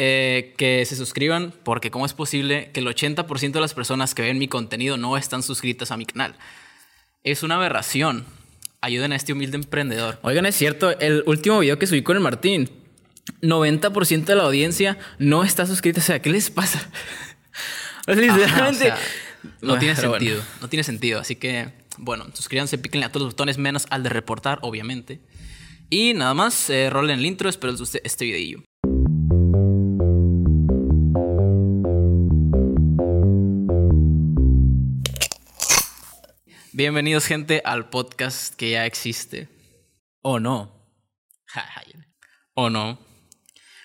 eh, que se suscriban porque cómo es posible que el 80% de las personas que ven mi contenido no están suscritas a mi canal. Es una aberración. Ayuden a este humilde emprendedor. Oigan, es cierto, el último video que subí con el Martín, 90% de la audiencia no está suscrita. O sea, ¿qué les pasa? Literalmente. no tiene sentido. No tiene sentido. Así que, bueno, suscríbanse, píquenle a todos los botones, menos al de reportar, obviamente. Y nada más, eh, rolen el intro, espero les guste este videillo. Bienvenidos, gente, al podcast que ya existe. ¿O no? ¿O no?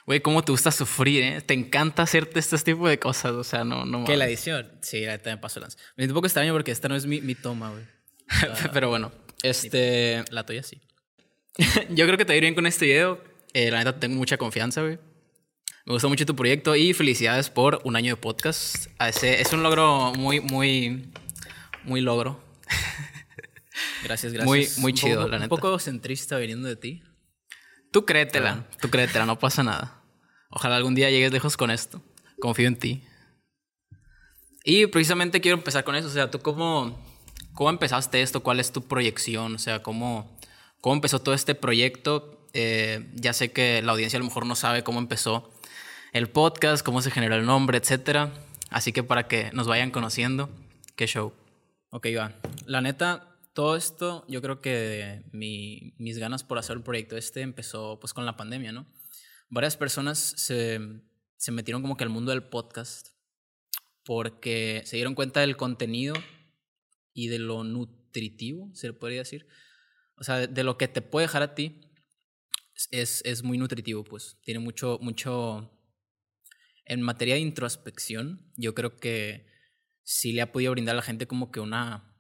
Güey, ¿cómo te gusta sufrir, eh? Te encanta hacerte este tipo de cosas, o sea, no... no ¿Qué, la edición? Sí, también paso lance. Me un poco extraño porque esta no es mi, mi toma, güey. Pero bueno, este... La tuya sí. Yo creo que te iré bien con este video. Eh, la neta, tengo mucha confianza, güey. Me gustó mucho tu proyecto y felicidades por un año de podcast. Ah, es un logro muy, muy, muy logro. Gracias, gracias. Muy, muy chido, la neta. Un poco centrista viniendo de ti. Tú créetela, tú créetela, no pasa nada. Ojalá algún día llegues lejos con esto. Confío en ti. Y precisamente quiero empezar con eso. O sea, ¿tú cómo, cómo empezaste esto? ¿Cuál es tu proyección? O sea, ¿cómo, cómo empezó todo este proyecto? Eh, ya sé que la audiencia a lo mejor no sabe cómo empezó el podcast, cómo se generó el nombre, etc. Así que para que nos vayan conociendo, qué show. Ok, va. La neta, todo esto, yo creo que mi, mis ganas por hacer el proyecto este empezó pues con la pandemia, ¿no? Varias personas se, se metieron como que al mundo del podcast porque se dieron cuenta del contenido y de lo nutritivo, se le podría decir. O sea, de, lo que te puede dejar a ti es, es muy nutritivo, pues. Tiene mucho, mucho... En materia de introspección, yo creo que sí le ha podido brindar a la gente como que una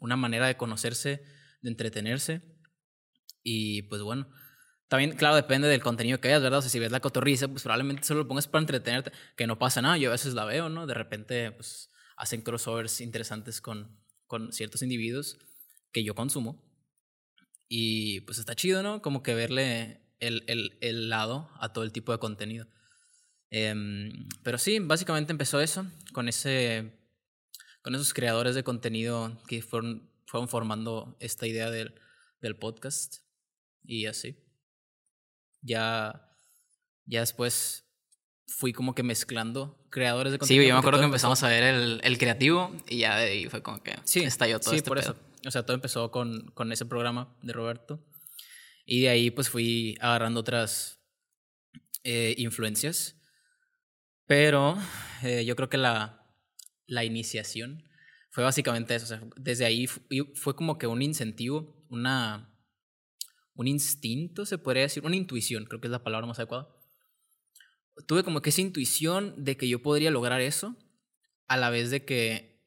una manera de conocerse, de entretenerse. Y pues bueno, también, claro, depende del contenido que veas, ¿verdad? O sea, si ves la cotorriza, pues probablemente solo lo pongas para entretenerte, que no pasa nada. Yo a veces la veo, ¿no? De repente, pues hacen crossovers interesantes con, con ciertos individuos que yo consumo. Y pues está chido, ¿no? Como que verle el, el, el lado a todo el tipo de contenido. Em, pero sí, básicamente empezó eso, con ese con esos creadores de contenido que fueron, fueron formando esta idea del, del podcast y así. Ya, ya después fui como que mezclando creadores de contenido. Sí, yo me acuerdo que empezamos a ver el, el, creativo y ya de ahí fue como que sí, estalló todo sí, este por eso. O sea, todo empezó con, con ese programa de Roberto. Y de ahí pues fui agarrando otras eh, influencias. Pero eh, yo creo que la, la iniciación fue básicamente eso. Desde ahí fue como que un incentivo, una, un instinto, se podría decir, una intuición, creo que es la palabra más adecuada. Tuve como que esa intuición de que yo podría lograr eso, a la vez de que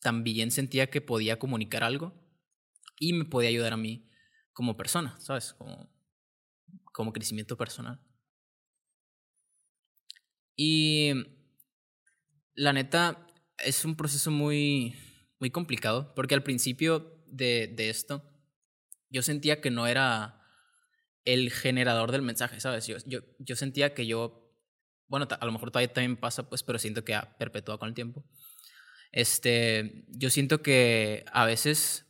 también sentía que podía comunicar algo y me podía ayudar a mí como persona, ¿sabes? Como, como crecimiento personal. Y la neta, es un proceso muy, muy complicado, porque al principio de, de esto, yo sentía que no era el generador del mensaje, ¿sabes? Yo, yo, yo sentía que yo, bueno, a lo mejor todavía también pasa, pues, pero siento que ha perpetuado con el tiempo. Este, yo siento que a veces,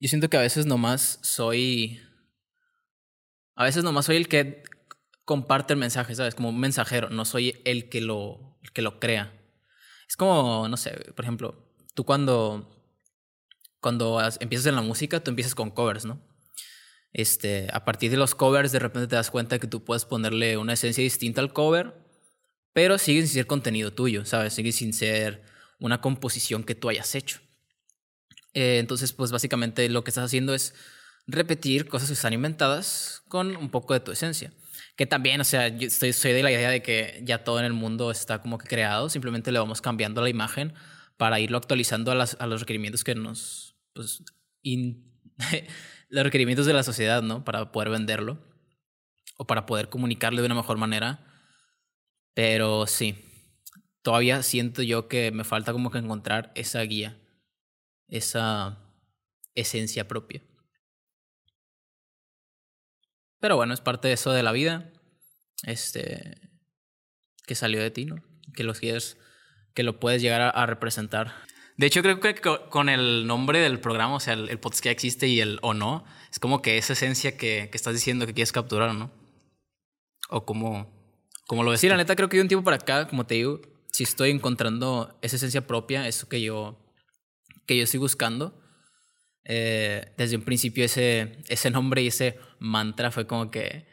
yo siento que a veces nomás soy, a veces nomás soy el que comparte el mensaje, ¿sabes? Como un mensajero, no soy el que lo, el que lo crea. Es como, no sé, por ejemplo, tú cuando, cuando empiezas en la música, tú empiezas con covers, ¿no? Este, a partir de los covers, de repente te das cuenta que tú puedes ponerle una esencia distinta al cover, pero sigue sin ser contenido tuyo, ¿sabes? Sigue sin ser una composición que tú hayas hecho. Eh, entonces, pues básicamente lo que estás haciendo es repetir cosas que están inventadas con un poco de tu esencia. Que también, o sea, yo estoy, soy de la idea de que ya todo en el mundo está como que creado, simplemente le vamos cambiando la imagen para irlo actualizando a, las, a los requerimientos que nos, pues, los requerimientos de la sociedad, ¿no? Para poder venderlo o para poder comunicarlo de una mejor manera. Pero sí, todavía siento yo que me falta como que encontrar esa guía, esa esencia propia. Pero bueno, es parte de eso de la vida. Este. Que salió de ti, ¿no? Que los quieres. Que lo puedes llegar a, representar. De hecho, creo que con el nombre del programa, o sea, el, podcast que existe y el o no, es como que esa esencia que, que estás diciendo que quieres capturar, ¿no? O cómo, cómo lo ves. Sí, la neta, creo que de un tiempo para acá, como te digo, si estoy encontrando esa esencia propia, eso que yo, que yo estoy buscando. Eh, desde un principio ese, ese nombre y ese mantra fue como que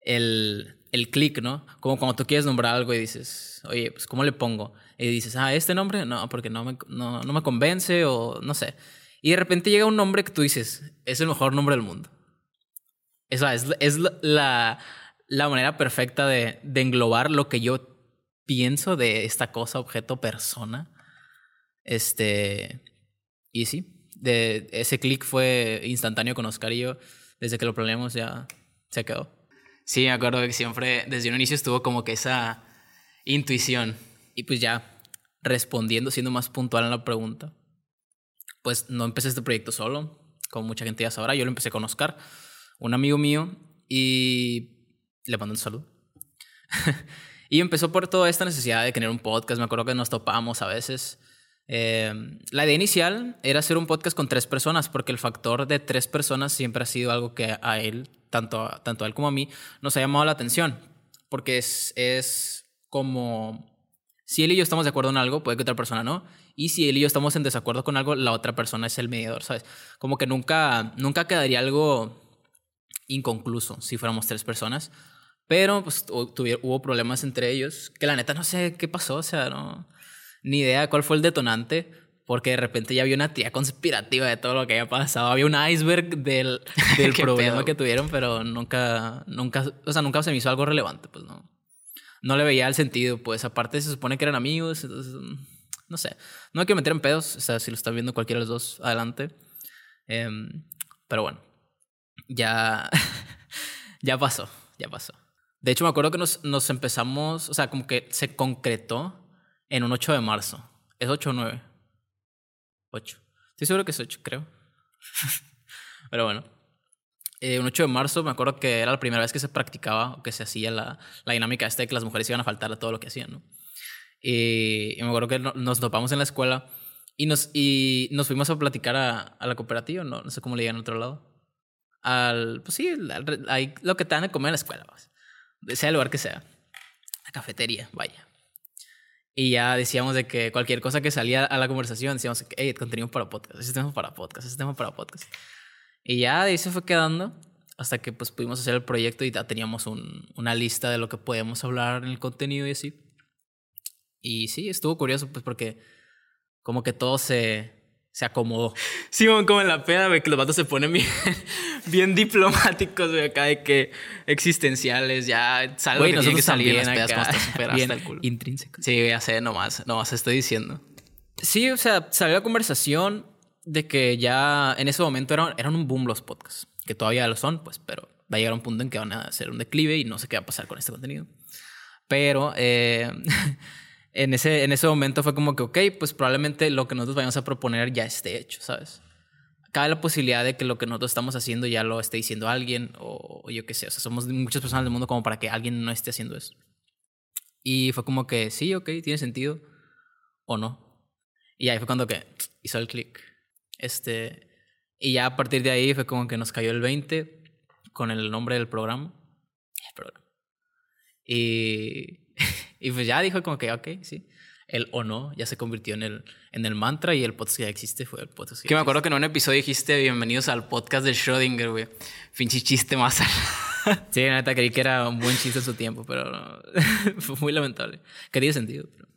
el, el clic, ¿no? Como cuando tú quieres nombrar algo y dices, oye, pues ¿cómo le pongo? Y dices, ah, este nombre, no, porque no me, no, no me convence o no sé. Y de repente llega un nombre que tú dices, es el mejor nombre del mundo. Esa es, es la, la manera perfecta de, de englobar lo que yo pienso de esta cosa, objeto, persona. Este. Y sí, de ese clic fue instantáneo con Oscar y yo. Desde que lo planeamos ya se quedó. Sí, me acuerdo que siempre, desde un inicio estuvo como que esa intuición. Y pues ya, respondiendo, siendo más puntual en la pregunta, pues no empecé este proyecto solo, como mucha gente ya sabrá. Yo lo empecé con Oscar, un amigo mío, y le mando un saludo. Y empezó por toda esta necesidad de tener un podcast. Me acuerdo que nos topamos a veces. Eh, la idea inicial era hacer un podcast con tres personas, porque el factor de tres personas siempre ha sido algo que a él, tanto, tanto a él como a mí, nos ha llamado la atención. Porque es, es como si él y yo estamos de acuerdo en algo, puede que otra persona no. Y si él y yo estamos en desacuerdo con algo, la otra persona es el mediador, ¿sabes? Como que nunca, nunca quedaría algo inconcluso si fuéramos tres personas. Pero pues hubo problemas entre ellos, que la neta no sé qué pasó, o sea, no, ni idea cuál fue el detonante, porque de repente ya había una tía conspirativa de todo lo que había pasado, había un iceberg del, del problema que tuvieron, pero nunca, nunca, o sea, nunca se me hizo algo relevante, pues no. No le veía el sentido, pues aparte se supone que eran amigos, entonces, no sé, no hay que meter en pedos, o sea, si lo está viendo cualquiera de los dos, adelante. Em, pero bueno, ya, ya pasó, ya pasó. De hecho, me acuerdo que nos, nos empezamos, o sea, como que se concretó en un 8 de marzo. ¿Es 8 o 9? 8. Estoy seguro que es 8, creo. Pero bueno. Eh, un 8 de marzo me acuerdo que era la primera vez que se practicaba o que se hacía la, la dinámica esta de que las mujeres iban a faltar a todo lo que hacían, ¿no? Y, me acuerdo que nos topamos en la escuela y nos, y nos fuimos a platicar a, a la cooperativa, ¿no? No sé cómo le digan en otro lado. Al, pues sí, al, lo que te dan de comer en la escuela, pues sea el lugar que sea. La cafetería, vaya. Y ya decíamos de que cualquier cosa que salía a la conversación, decíamos, hey, contenido para podcast, ese tema para podcast, ese tema para podcast. Y ya de ahí se fue quedando hasta que pues pudimos hacer el proyecto y ya teníamos un, una lista de lo que podíamos hablar en el contenido y así. Y sí, estuvo curioso pues porque como que todo se, se acomodó. Sí, como en la peda, que los vatos se ponen bien, bien diplomáticos, güey, acá de que existenciales, ya salgo que tiene que salir en las pedas como bien el culo. intrínseco. Sí, ya sé, nomás, nomás estoy diciendo. Sí, o sea, salió la conversación de que ya en ese momento eran, eran un boom los podcasts, que todavía lo son, pues, pero va a llegar un punto en que van a hacer un declive y no sé qué va a pasar con este contenido. Pero eh, en ese, en ese momento fue como que, ok, pues probablemente lo que nosotros vayamos a proponer ya esté hecho, ¿sabes? Cabe la posibilidad de que lo que nosotros estamos haciendo ya lo esté diciendo alguien o, yo qué sé, o sea, somos muchas personas del mundo como para que alguien no esté haciendo eso. Y fue como que, sí, ok, tiene sentido o no. Y ahí fue cuando que hizo el clic. Este, y ya a partir de ahí fue como que nos cayó el 20 con el nombre del programa. El programa. Y y pues ya dijo como que, ok, sí. El o no ya se convirtió en el, en el mantra y el podcast que ya existe fue el podcast que, me acuerdo que en un episodio dijiste bienvenidos al podcast de Schrödinger, güey. Finchi chiste más. sí, la neta creí que era un buen chiste en su tiempo, pero fue muy lamentable. Que tiene sentido. Pero...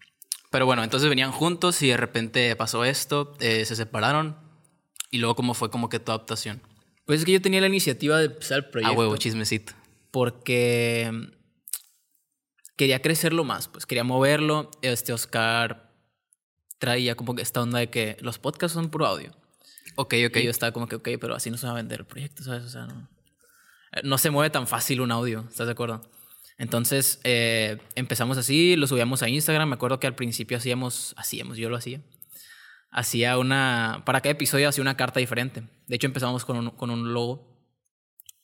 pero... bueno, entonces venían juntos y de repente pasó esto, eh, se separaron. Y luego, ¿cómo fue como que tu adaptación? Pues es que yo tenía la iniciativa de empezar el proyecto. A huevo, chismecito. Porque quería crecerlo más, pues quería moverlo. Este Oscar traía como que esta onda de que los podcasts son puro audio. Ok, ok. Y yo estaba como que, ok, pero así no se va a vender el proyecto, ¿sabes? O sea, no, eh, no se mueve tan fácil un audio, ¿estás de acuerdo? Entonces eh, empezamos así, lo subíamos a Instagram. Me acuerdo que al principio hacíamos, hacíamos, yo lo hacía. Hacía una, para cada episodio hacía una carta diferente. De hecho empezamos con un, con un logo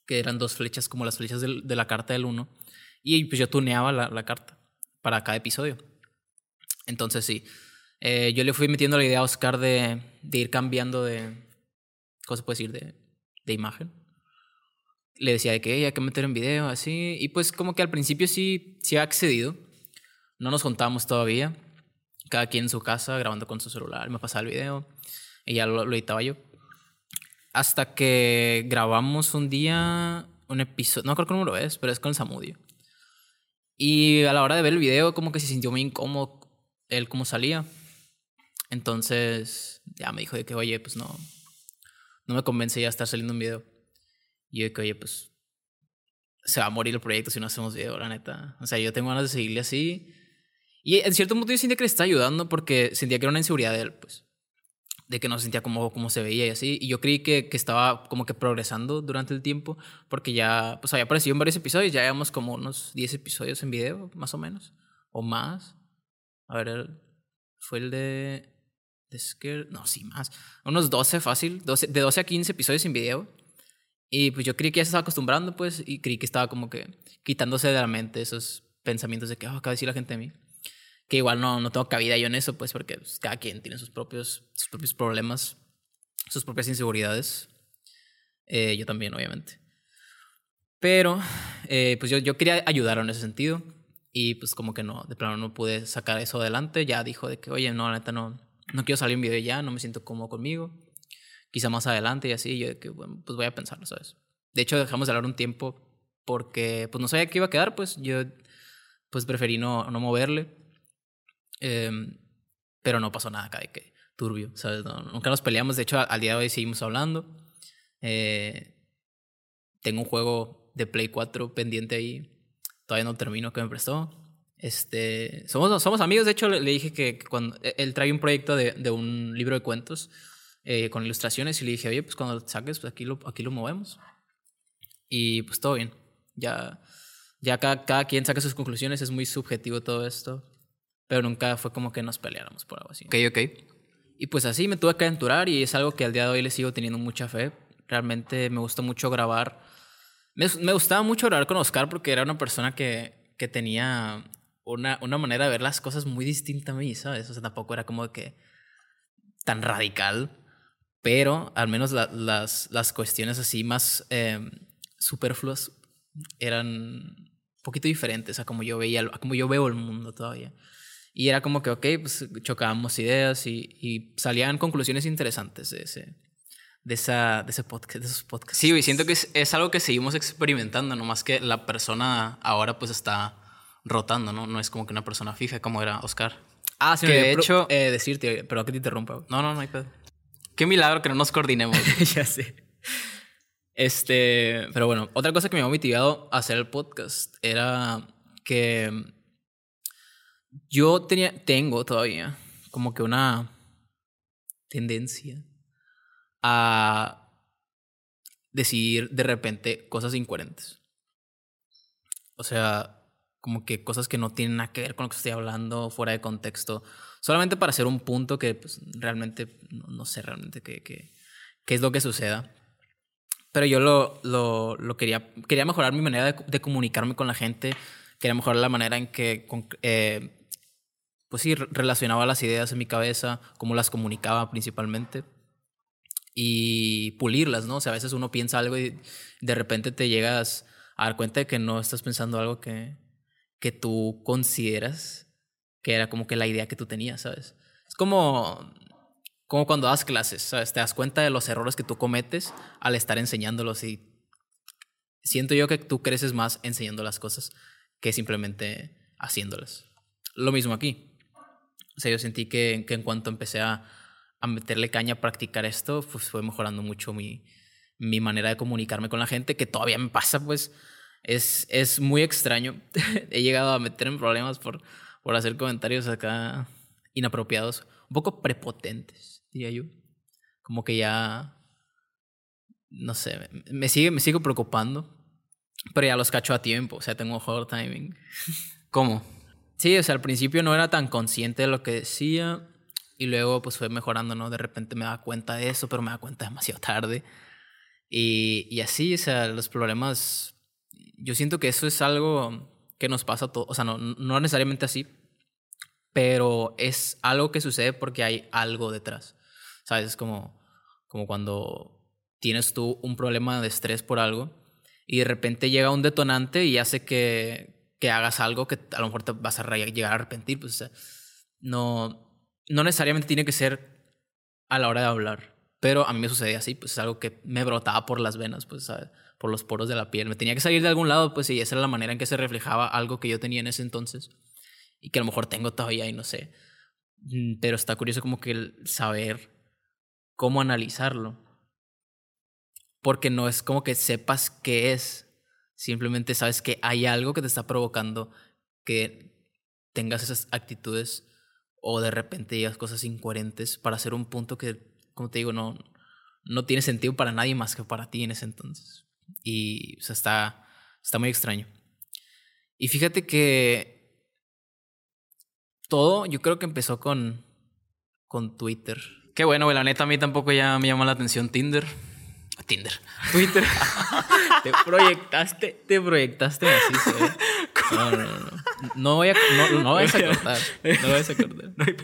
que eran dos flechas como las flechas de la carta del 1. Y pues yo tuneaba la, la, carta para cada episodio. Entonces sí, eh, yo le fui metiendo la idea a Oscar de, de ir cambiando de, ¿cómo se puede decir? De, de imagen. Le decía de que hay que meter en video, así. Y pues como que al principio sí, sí ha accedido. No nos juntábamos todavía. Cada quien en su casa grabando con su celular. Me pasaba el video y ya lo, lo editaba yo. Hasta que grabamos un día un episodio, no creo que número es, pero es con Samudio. Y a la hora de ver el video como que se sintió muy incómodo él cómo salía. Entonces ya me dijo de que, oye, pues no, no me convence ya estar saliendo un video. Y yo de que, oye, pues se va a morir el proyecto si no hacemos video, la neta. O sea, yo tengo ganas de seguirle así. Y en cierto modo yo sentía que le está ayudando porque sentía que era una inseguridad de él, pues de que no sentía como, como se veía y así. Y yo creí que, que, estaba como que progresando durante el tiempo, porque ya, pues había aparecido en varios episodios, ya llevamos como unos 10 episodios en video, más o menos, o más. A ver, fue el de... de Scare, no, sí, más. Unos 12 fácil, 12, de 12 a 15 episodios en video. Y pues yo creí que ya se estaba acostumbrando, pues, y creí que estaba como que quitándose de la mente esos pensamientos de que, oh, acaba de decir la gente de mí que igual no, no tengo cabida yo en eso, pues porque pues, cada quien tiene sus propios, sus propios problemas, sus propias inseguridades. Eh, yo también, obviamente. Pero, eh, pues yo, yo quería ayudar en ese sentido y pues como que no, de plano no pude sacar eso adelante. Ya dijo de que, oye, no, la neta no, no quiero salir en video ya, no me siento cómodo conmigo. Quizá más adelante y así, yo que, bueno, pues voy a pensarlo, ¿sabes? De hecho, dejamos de hablar un tiempo porque pues no sabía qué iba a quedar, pues yo pues preferí no, no moverle Em, pero no pasó nada acá de que turbio, ¿sabes? nunca nos peleamos, de hecho al día de hoy seguimos hablando. Eh, tengo un juego de Play 4 pendiente ahí, todavía no termino que me prestó. Este, somos, somos amigos, de hecho le, dije que cuando e, él trae un proyecto de, de un libro de cuentos eh, con ilustraciones y le dije, oye, pues cuando saques, pues aquí lo, aquí lo movemos. Y pues todo bien, ya, ya cada, cada quien saca sus conclusiones, es muy subjetivo todo esto. Pero nunca fue como que nos peleáramos por algo así. Ok, ok. Y pues así me tuve que aventurar y es algo que al día de hoy le sigo teniendo mucha fe. Realmente me gusta mucho grabar. Me, me gustaba mucho grabar con Oscar porque era una persona que, que tenía una, una manera de ver las cosas muy distinta a mí, ¿sabes? O sea, tampoco era como que tan radical, pero al menos las, las cuestiones así más em, superfluas eran un poquito diferentes a como yo veía, a como yo veo el mundo todavía. Y era como que, ok, pues chocábamos ideas y, y salían conclusiones interesantes de ese, de, esa, de ese podcast, de esos podcasts. Sí, y siento que es, es, algo que seguimos experimentando, no más que la persona ahora pues está rotando, ¿no? No es como que una persona fija como era Oscar. Ah, sí, que de hecho... Eh, decirte, pero que te interrumpa. No, no, no hay pedo. Qué milagro que no nos coordinemos. ya sé. Este, pero bueno, otra cosa que me ha motivado a hacer el podcast era que yo tenía, tengo todavía como que una tendencia a decir de repente cosas incoherentes. O sea, como que cosas que no tienen nada que ver con lo que estoy hablando, fuera de contexto, solamente para hacer un punto que pues, realmente no, sé realmente qué, qué, qué, es lo que suceda. Pero yo lo, lo, lo quería, quería mejorar mi manera de, de, comunicarme con la gente, quería mejorar la manera en que eh, pues sí, relacionaba las ideas en mi cabeza, cómo las comunicaba principalmente y pulirlas, ¿no? O sea, a veces uno piensa algo y de repente te llegas a dar cuenta de que no estás pensando algo que, que tú consideras que era como que la idea que tú tenías, ¿sabes? Es como, como cuando das clases, ¿sabes? Te das cuenta de los errores que tú cometes al estar enseñándolos y siento yo que tú creces más enseñando las cosas que simplemente haciéndolas. Lo mismo aquí. O sea, yo sentí que, que en cuanto empecé a, a, meterle caña a practicar esto, pues fue mejorando mucho mi, mi manera de comunicarme con la gente, que todavía me pasa, pues es, es muy extraño. He llegado a meter en problemas por, por hacer comentarios acá inapropiados, un poco prepotentes, diría yo. Como que ya, no sé, me sigue, me sigo preocupando, pero ya los cacho a tiempo, o sea, tengo mejor timing. ¿Cómo? Sí, o sea, al principio no era tan consciente de lo que decía y luego pues fue mejorando, ¿no? De repente me daba cuenta de eso, pero me daba cuenta demasiado tarde. Y, y así, o sea, los problemas, yo siento que eso es algo que nos pasa a todos, o sea, no, no necesariamente así, pero es algo que sucede porque hay algo detrás. ¿Sabes? Es como, como cuando tienes tú un problema de estrés por algo y de repente llega un detonante y hace que, que hagas algo que a lo mejor te vas a llegar a arrepentir. Pues, no, no necesariamente tiene que ser a la hora de hablar, pero a mí me sucedía así, pues es algo que me brotaba por las venas, pues, por los poros de la piel. Me tenía que salir de algún lado, pues, y esa era la manera en que se reflejaba algo que yo tenía en ese entonces y que a lo mejor tengo todavía y no sé. Mm, pero está curioso como que el saber cómo analizarlo. Porque no es como que sepas qué es, simplemente sabes que hay algo que te está provocando que tengas esas actitudes o de repente digas cosas incoherentes para hacer un punto que, como te digo, no, no tiene sentido para nadie más que para ti en ese entonces. Y o está, está muy extraño. Y fíjate que todo, yo creo que empezó con, con Twitter. Qué bueno. La neta, a mí tampoco ya me llama la atención Tinder. Tinder. Twitter. te proyectaste, te proyectaste así, ¿eh? No, no, no. No voy a, no, no vayas a cortar. No vayas a cortar. No hay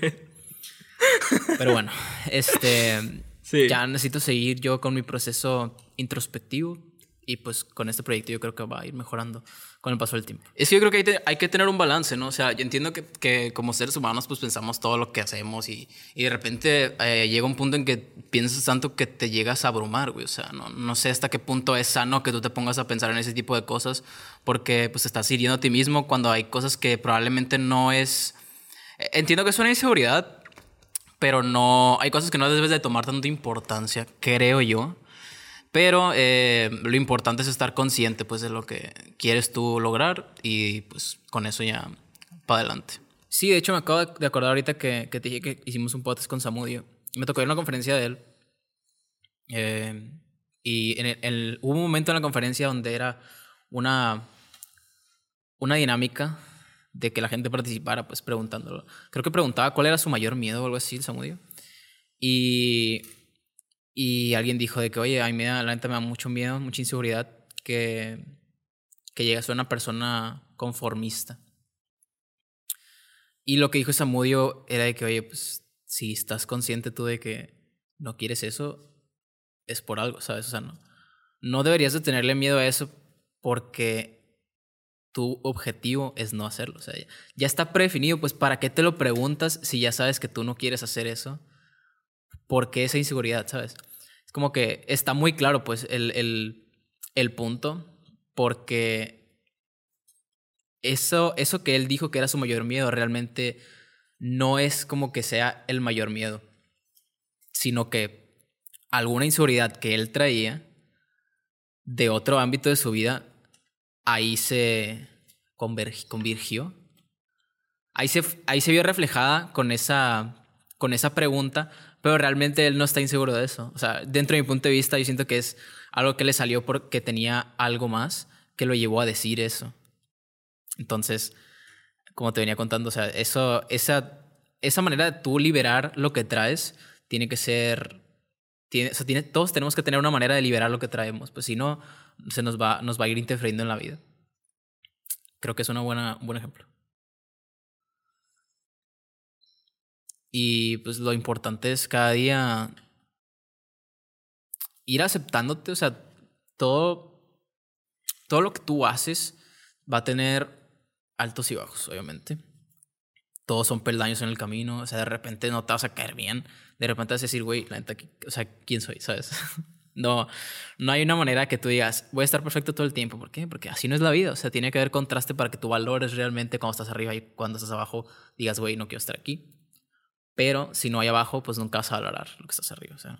Pero bueno, este. Ya necesito seguir yo con mi proceso introspectivo y pues con este proyecto yo creo que va a ir mejorando con el paso del tiempo. Es que yo creo que hay, hay que tener un balance, ¿no? O sea, yo entiendo que, que, como seres humanos pues pensamos todo lo que hacemos y, y de repente eh, llega un punto en que piensas tanto que te llegas a abrumar, güey. O sea, no, no sé hasta qué punto es sano que tú te pongas a pensar en ese tipo de cosas porque pues estás hiriendo a ti mismo cuando hay cosas que probablemente no es... Entiendo que es una inseguridad, pero no... Hay cosas que no debes de tomar tanta importancia, creo yo. Pero eh, lo importante es estar consciente pues, de lo que quieres tú lograr y pues con eso ya para adelante. Sí, de hecho me acabo de acordar ahorita que, que te dije que hicimos un podcast con Samudio. Me tocó ir a una conferencia de él. Eh, y en el, hubo un momento en la conferencia donde era una, una dinámica de que la gente participara, pues preguntándolo. Creo que preguntaba cuál era su mayor miedo o algo así, Samudio. Y y alguien dijo de que, oye, a mí me la neta me da mucho miedo, mucha inseguridad que, que llegue a ser una persona conformista. Y lo que dijo Samudio era de que, oye, pues si estás consciente tú de que no quieres eso, es por algo, ¿sabes? O sea, no, no deberías de tenerle miedo a eso porque tu objetivo es no hacerlo. O sea, ya está predefinido, pues ¿para qué te lo preguntas si ya sabes que tú no quieres hacer eso? ¿Por qué esa inseguridad, sabes? Es como que está muy claro, pues, el, el, el punto, porque eso, eso que él dijo que era su mayor miedo realmente no es como que sea el mayor miedo, sino que alguna inseguridad que él traía de otro ámbito de su vida, ahí se convirgió. Ahí se, ahí se vio reflejada con esa, con esa pregunta, pero realmente él no está inseguro de eso. O sea, dentro de mi punto de vista, yo siento que es algo que le salió porque tenía algo más que lo llevó a decir eso. Entonces, como te venía contando, o sea, eso, esa, esa manera de tú liberar lo que traes tiene que ser. O sea, todos tenemos que tener una manera de liberar lo que traemos, pues si no, se nos va, nos va a ir interfiriendo en la vida. Creo que es un buen ejemplo. Y pues lo importante es cada día ir aceptándote, o sea, todo, todo lo que tú haces va a tener altos y bajos, obviamente. Todos son peldaños en el camino, o sea, de repente no te vas a caer bien, de repente vas a decir, güey, la neta, o sea, ¿quién soy? ¿Sabes? no, no hay una manera que tú digas, voy a estar perfecto todo el tiempo. ¿Por qué? Porque así no es la vida, o sea, tiene que haber contraste para que tú valores realmente cuando estás arriba y cuando estás abajo digas, güey, no quiero estar aquí. Pero si no hay abajo, pues nunca vas a valorar lo que estás arriba. O sea,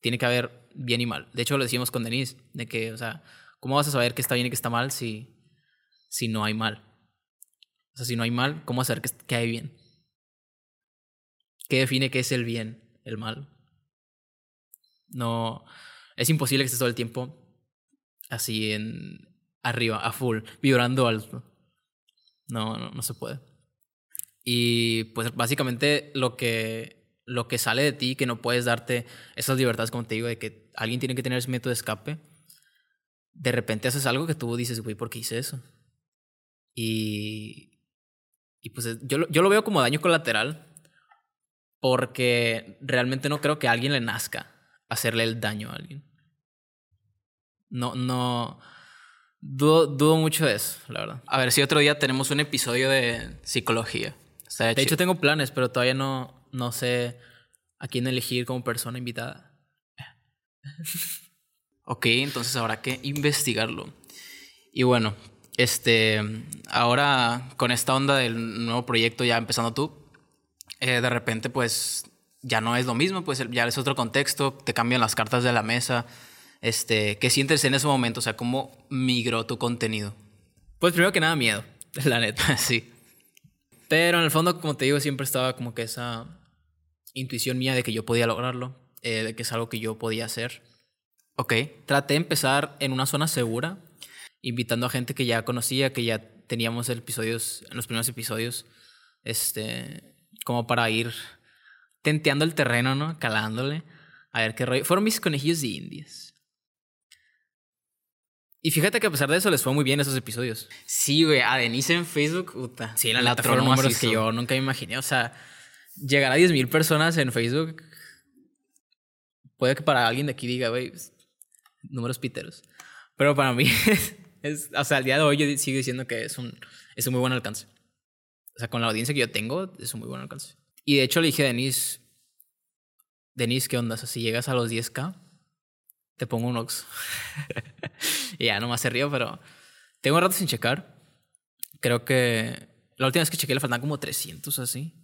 tiene que haber bien y mal. De hecho, lo decimos con Denise, de que, o sea, ¿cómo vas a saber que está bien y que está mal si, si no hay mal? O sea, si no hay mal, ¿cómo saber que hay bien? ¿Qué define qué es el bien, el mal? No, es imposible que estés todo el tiempo así en arriba, a full, vibrando alto. No, no, no se puede. Y pues básicamente lo que, lo que sale de ti, que no puedes darte esas libertades, como te digo, de que alguien tiene que tener ese método de escape, de repente haces algo que tú dices, güey, ¿por qué hice eso? Y, y pues yo, yo lo veo como daño colateral porque realmente no creo que a alguien le nazca hacerle el daño a alguien. No, no. Dudo, dudo mucho de eso, la verdad. A ver si otro día tenemos un episodio de psicología. De hecho, tengo planes, pero todavía no, no sé a quién elegir como persona invitada. ok, entonces habrá que investigarlo. Y bueno, este, ahora con esta onda del nuevo proyecto ya empezando tú, eh, de repente pues ya no es lo mismo, pues ya es otro contexto, te cambian las cartas de la mesa. Este, ¿Qué sientes en ese momento? O sea, ¿cómo migró tu contenido? Pues primero que nada miedo, la neta. sí. Pero en el fondo, como te digo, siempre estaba como que esa intuición mía de que yo podía lograrlo, eh, de que es algo que yo podía hacer. Ok. Traté de empezar en una zona segura, invitando a gente que ya conocía, que ya teníamos episodios, en los primeros episodios, este, como para ir tenteando el terreno, ¿no? Calándole. A ver qué rollo. Fueron mis conejillos de indias. Y fíjate que a pesar de eso les fue muy bien esos episodios. Sí, güey. A Denise en Facebook, puta. Sí, la, la fueron números que yo nunca me imaginé. O sea, llegar a 10.000 personas en Facebook. Puede que para alguien de aquí diga, güey, pues, números piteros. Pero para mí, es, o sea, al día de hoy yo sigo diciendo que es un, es un muy buen alcance. O sea, con la audiencia que yo tengo, es un muy buen alcance. Y de hecho le dije a Denise, Denise, ¿qué onda? si llegas a los 10k, te pongo un Ox. y ya, nomás se río, pero tengo un rato sin checar. Creo que la última vez que chequé le faltan como 300 así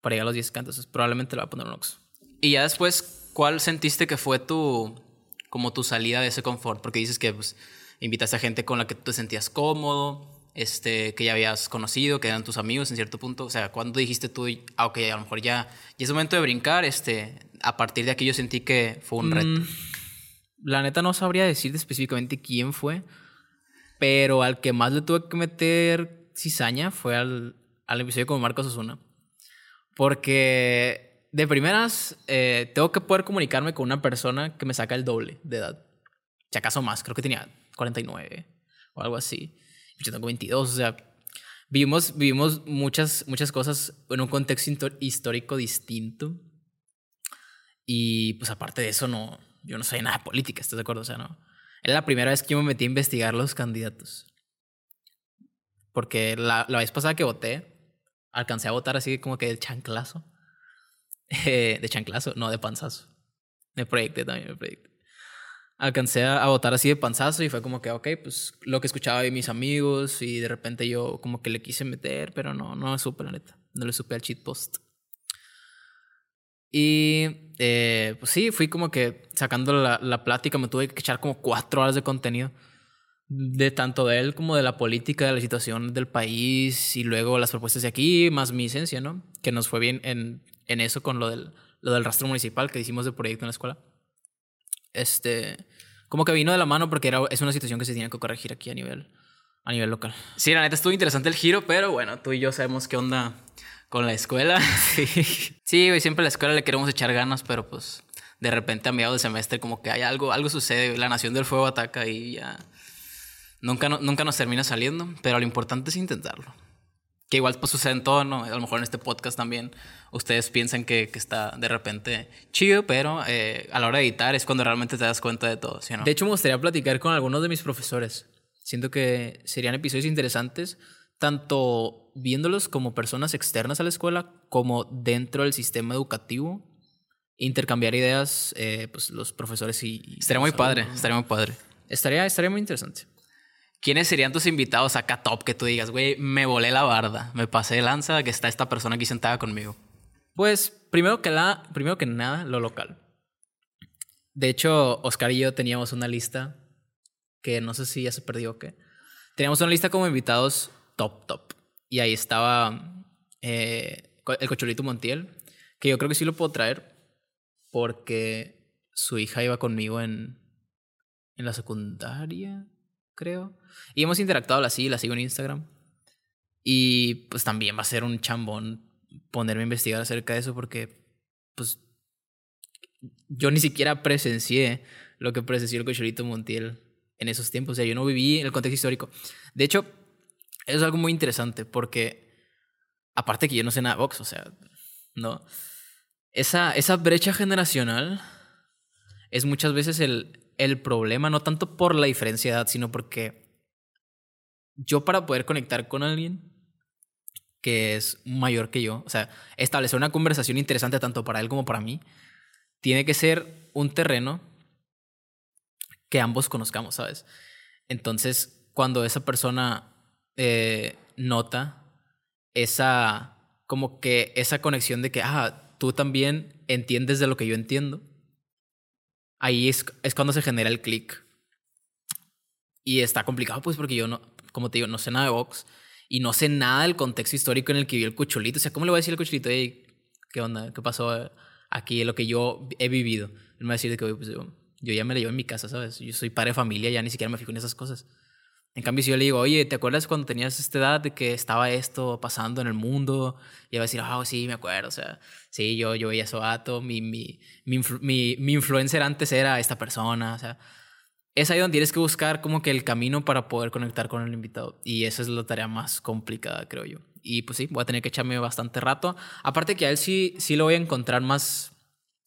para llegar a los 10k, entonces probablemente le va a poner un Ox. Y ya después, ¿cuál sentiste que fue tu, como tu salida de ese confort? Porque dices que pues, invitaste a gente con la que tú te sentías cómodo, este, que ya habías conocido, que eran tus amigos en cierto punto? O sea, ¿cuándo dijiste tú, ah, ok, a lo mejor ya, ya es momento de brincar? Este, a partir de aquí yo sentí que fue un reto. Mm, la neta no sabría decirte específicamente quién fue, pero al que más le tuve que meter cizaña fue al, al episodio con Marcos Osuna. Porque de primeras eh, tengo que poder comunicarme con una persona que me saca el doble de edad. Si acaso más, creo que tenía 49 o algo así yo tengo 22, o sea, vivimos, vivimos muchas, muchas cosas en un contexto histórico distinto. Y pues aparte de eso, no, yo no soy nada de política, ¿estás de acuerdo? O sea, no. Era la primera vez que yo me metí a investigar los candidatos. Porque la, la vez pasada que voté, alcancé a votar así como que del chanclazo. de chanclazo, no de panzazo. Me proyecté también, me proyecté alcancé a, votar así de panzazo y fue como que, ok, pues lo que escuchaba de mis amigos y de repente yo como que le quise meter, pero no, no le supe la neta, no le supe al cheat post. Y eh, pues sí, fui como que sacando la, la plática, me tuve que echar como cuatro horas de contenido de tanto de él como de la política, de la situación del país y luego las propuestas de aquí, más mi esencia, ¿no? Que nos fue bien en, en eso con lo del, lo del rastro municipal que hicimos de proyecto en la escuela este, como que vino de la mano porque era, es una situación que se tiene que corregir aquí a nivel, a nivel local. Sí, la neta estuvo interesante el giro, pero bueno, tú y yo sabemos qué onda con la escuela. Sí, sí güey, siempre a la escuela le queremos echar ganas, pero pues de repente a mediados de semestre como que hay algo, algo sucede, la nación del fuego ataca y ya nunca, nunca nos termina saliendo, pero lo importante es intentarlo que igual pues sucede en todo, ¿no? A lo mejor en este podcast también ustedes piensan que, que está de repente chido, pero eh, a la hora de editar es cuando realmente te das cuenta de todo, ¿sí no? De hecho, me gustaría platicar con algunos de mis profesores. Siento que serían episodios interesantes, tanto viéndolos como personas externas a la escuela, como dentro del sistema educativo. Intercambiar ideas, eh, pues los profesores y... Estaría muy padre, estaría muy padre. Estaría, estaría muy interesante. ¿Quiénes serían tus invitados acá top que tú digas, güey, me volé la barda, me pasé de lanza que está esta persona aquí sentada conmigo? Pues primero que, la, primero que nada, lo local. De hecho, Oscar y yo teníamos una lista que no sé si ya se perdió o qué. Teníamos una lista como invitados top, top. Y ahí estaba eh, el Cocholito Montiel, que yo creo que sí lo puedo traer porque su hija iba conmigo en, en la secundaria creo. Y hemos interactuado así, la sigo en Instagram. Y pues también va a ser un chambón ponerme a investigar acerca de eso porque pues yo ni siquiera presencié lo que presenció el Cocholito Montiel en esos tiempos. O sea, yo no viví el contexto histórico. De hecho, es algo muy interesante porque, aparte que yo no sé nada de box, o sea, no. Esa, esa brecha generacional es muchas veces el, el problema, no tanto por la diferencia de edad, sino porque yo para poder conectar con alguien que es mayor que yo, o sea, establecer una conversación interesante tanto para él como para mí, tiene que ser un terreno que ambos conozcamos, ¿sabes? Entonces, cuando esa persona eh, nota esa, como que esa conexión de que, ah, tú también entiendes de lo que yo entiendo, ahí es, es cuando se genera el clic. Y está complicado, pues, porque yo no, como te digo, no sé nada de Vox y no sé nada del contexto histórico en el que vivió el cuchulito. O sea, ¿cómo le voy a decir al cuchulito, hey, qué onda, qué pasó aquí, lo que yo he vivido? Él me va a decir que, pues, yo, yo ya me la llevo en mi casa, ¿sabes? Yo soy padre de familia, ya ni siquiera me fijo en esas cosas. En cambio, si yo le digo, oye, ¿te acuerdas cuando tenías esta edad de que estaba esto pasando en el mundo? Y va a decir, ah, oh, sí, me acuerdo. O sea, sí, yo, yo veía Soato, mi, mi, mi, mi, mi influencer antes era esta persona. O sea, es ahí donde tienes que buscar como que el camino para poder conectar con el invitado. Y esa es la tarea más complicada, creo yo. Y pues sí, voy a tener que echarme bastante rato. Aparte que a él sí, sí lo voy a encontrar más,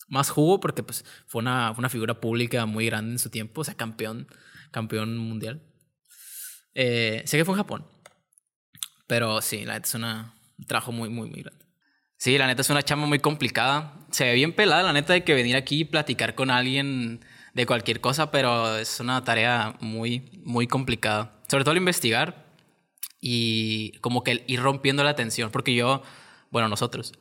más jugo porque pues fue una, una figura pública muy grande en su tiempo, o sea, campeón, campeón mundial. Eh, sé que fue en Japón. Pero sí, la neta es una, un trabajo muy, muy, muy grande. Sí, la neta es una chamba muy complicada. Se ve bien pelada, la neta, de que venir aquí y platicar con alguien de cualquier cosa, pero es una tarea muy, muy complicada. Sobre todo el investigar y como que ir rompiendo la tensión, porque yo, bueno, nosotros,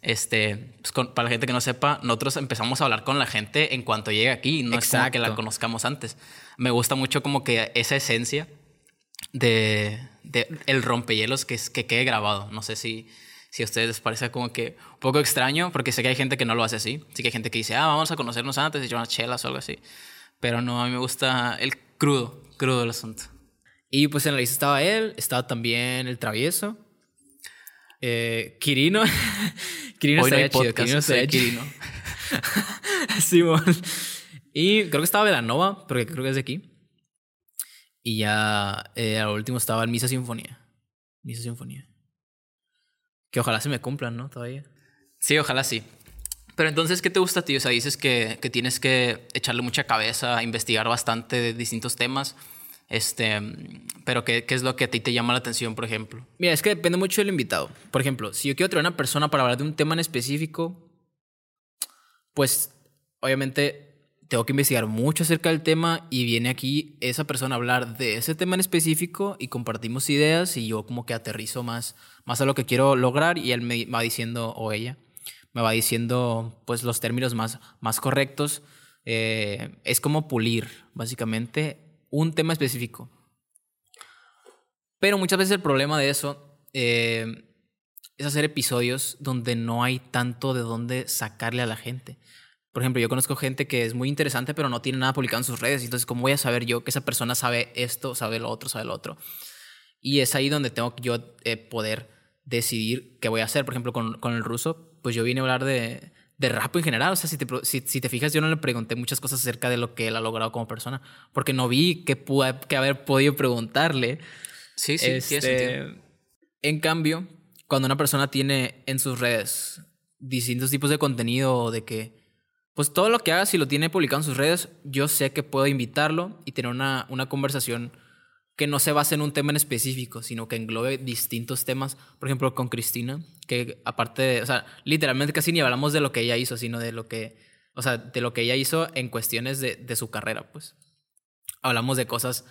este, pues para la gente que no sepa, nosotros empezamos a hablar con la gente en cuanto llega aquí, no es como que la conozcamos antes. Me gusta mucho como que esa esencia de, de el rompehielos que, que quede grabado. No sé si, si a ustedes les parece como que un poco extraño, porque sé que hay gente que no lo hace así. Sí que hay gente que dice, ah, vamos a conocernos antes y echar unas chelas o algo así. Pero no, a mí me gusta el crudo, crudo del asunto. Y pues en la lista estaba él, estaba también el travieso, eh, Kirino. Kirino Hoy estaría chido. Kirino estaría Kirino. Simón. y creo que estaba Velanova, porque creo que es de aquí. Y ya eh, al último estaba el Misa Sinfonía. Misa Sinfonía. Que ojalá se me cumplan, ¿no? Todavía. Sí, ojalá sí. Pero entonces, ¿qué te gusta a ti? O sea, dices que, que tienes que echarle mucha cabeza, investigar bastante de distintos temas. Este, pero ¿qué, ¿qué, es lo que a ti te llama la atención, por ejemplo? Mira, es que depende mucho del invitado. Por ejemplo, si yo quiero traer a una persona para hablar de un tema en específico, pues obviamente tengo que investigar mucho acerca del tema y viene aquí esa persona a hablar de ese tema en específico y compartimos ideas y yo como que aterrizo más, más a lo que quiero lograr y él me va diciendo, o ella, me va diciendo pues los términos más, más correctos. Eh, es como pulir, básicamente, un tema específico. Pero muchas veces el problema de eso eh, es hacer episodios donde no hay tanto de dónde sacarle a la gente. Por ejemplo, yo conozco gente que es muy interesante, pero no tiene nada publicado en sus redes. Entonces, ¿cómo voy a saber yo que esa persona sabe esto, sabe lo otro, sabe lo otro? Y es ahí donde tengo que yo eh, poder decidir qué voy a hacer. Por ejemplo, con, con, el ruso, pues yo vine a hablar de, de rap en general. O sea, si te, si, si te, fijas, yo no le pregunté muchas cosas acerca de lo que él ha logrado como persona, porque no vi que, pude, que haber podido preguntarle. Sí, sí, sí. Este, en cambio, cuando una persona tiene en sus redes distintos tipos de contenido de que pues todo lo que haga, si lo tiene publicado en sus redes, yo sé que puedo invitarlo y tener una, una conversación que no se base en un tema en específico, sino que englobe distintos temas. Por ejemplo, con Cristina, que aparte de, o sea, literalmente casi ni hablamos de lo que ella hizo, sino de lo que, o sea, de lo que ella hizo en cuestiones de, de su carrera, pues. Hablamos de cosas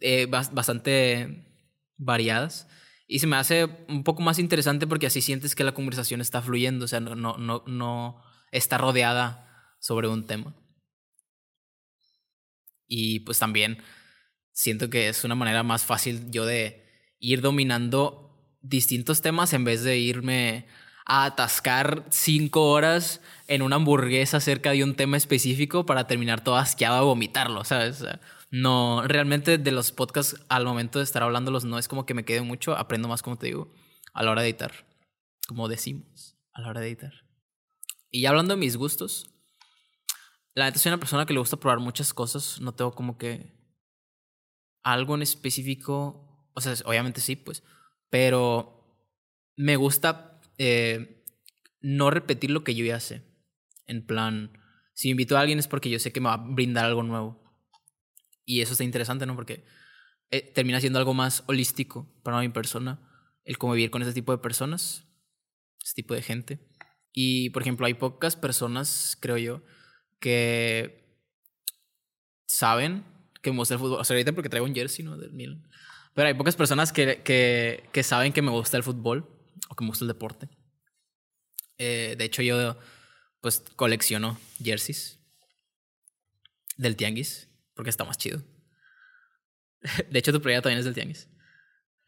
eh, bastante variadas. Y se me hace un poco más interesante porque así sientes que la conversación está fluyendo, o sea, no, no, no, no está rodeada sobre un tema. Y pues también siento que es una manera más fácil yo de ir dominando distintos temas en vez de irme a atascar cinco horas en una hamburguesa acerca de un tema específico para terminar todo asqueado a vomitarlo, ¿sabes? No, realmente de los podcasts al momento de estar hablándolos no es como que me quede mucho, aprendo más, como te digo, a la hora de editar, como decimos, a la hora de editar. Y ya hablando de mis gustos, la neta soy una persona que le gusta probar muchas cosas. No tengo como que algo en específico. O sea, obviamente sí, pues. Pero me gusta eh, no repetir lo que yo ya sé. En plan, si invito a alguien es porque yo sé que me va a brindar algo nuevo. Y eso está interesante, ¿no? Porque eh, termina siendo algo más holístico para mi persona. El convivir con ese tipo de personas, ese tipo de gente. Y, por ejemplo, hay pocas personas, creo yo, que saben que me gusta el fútbol. O sea, ahorita porque traigo un jersey, ¿no? Del Milan. Pero hay pocas personas que, que, saben que me gusta el fútbol o que me gusta el deporte. Eh, de hecho, yo pues colecciono jerseys del Tianguis porque está más chido. De hecho, tu proyecto también es del Tianguis.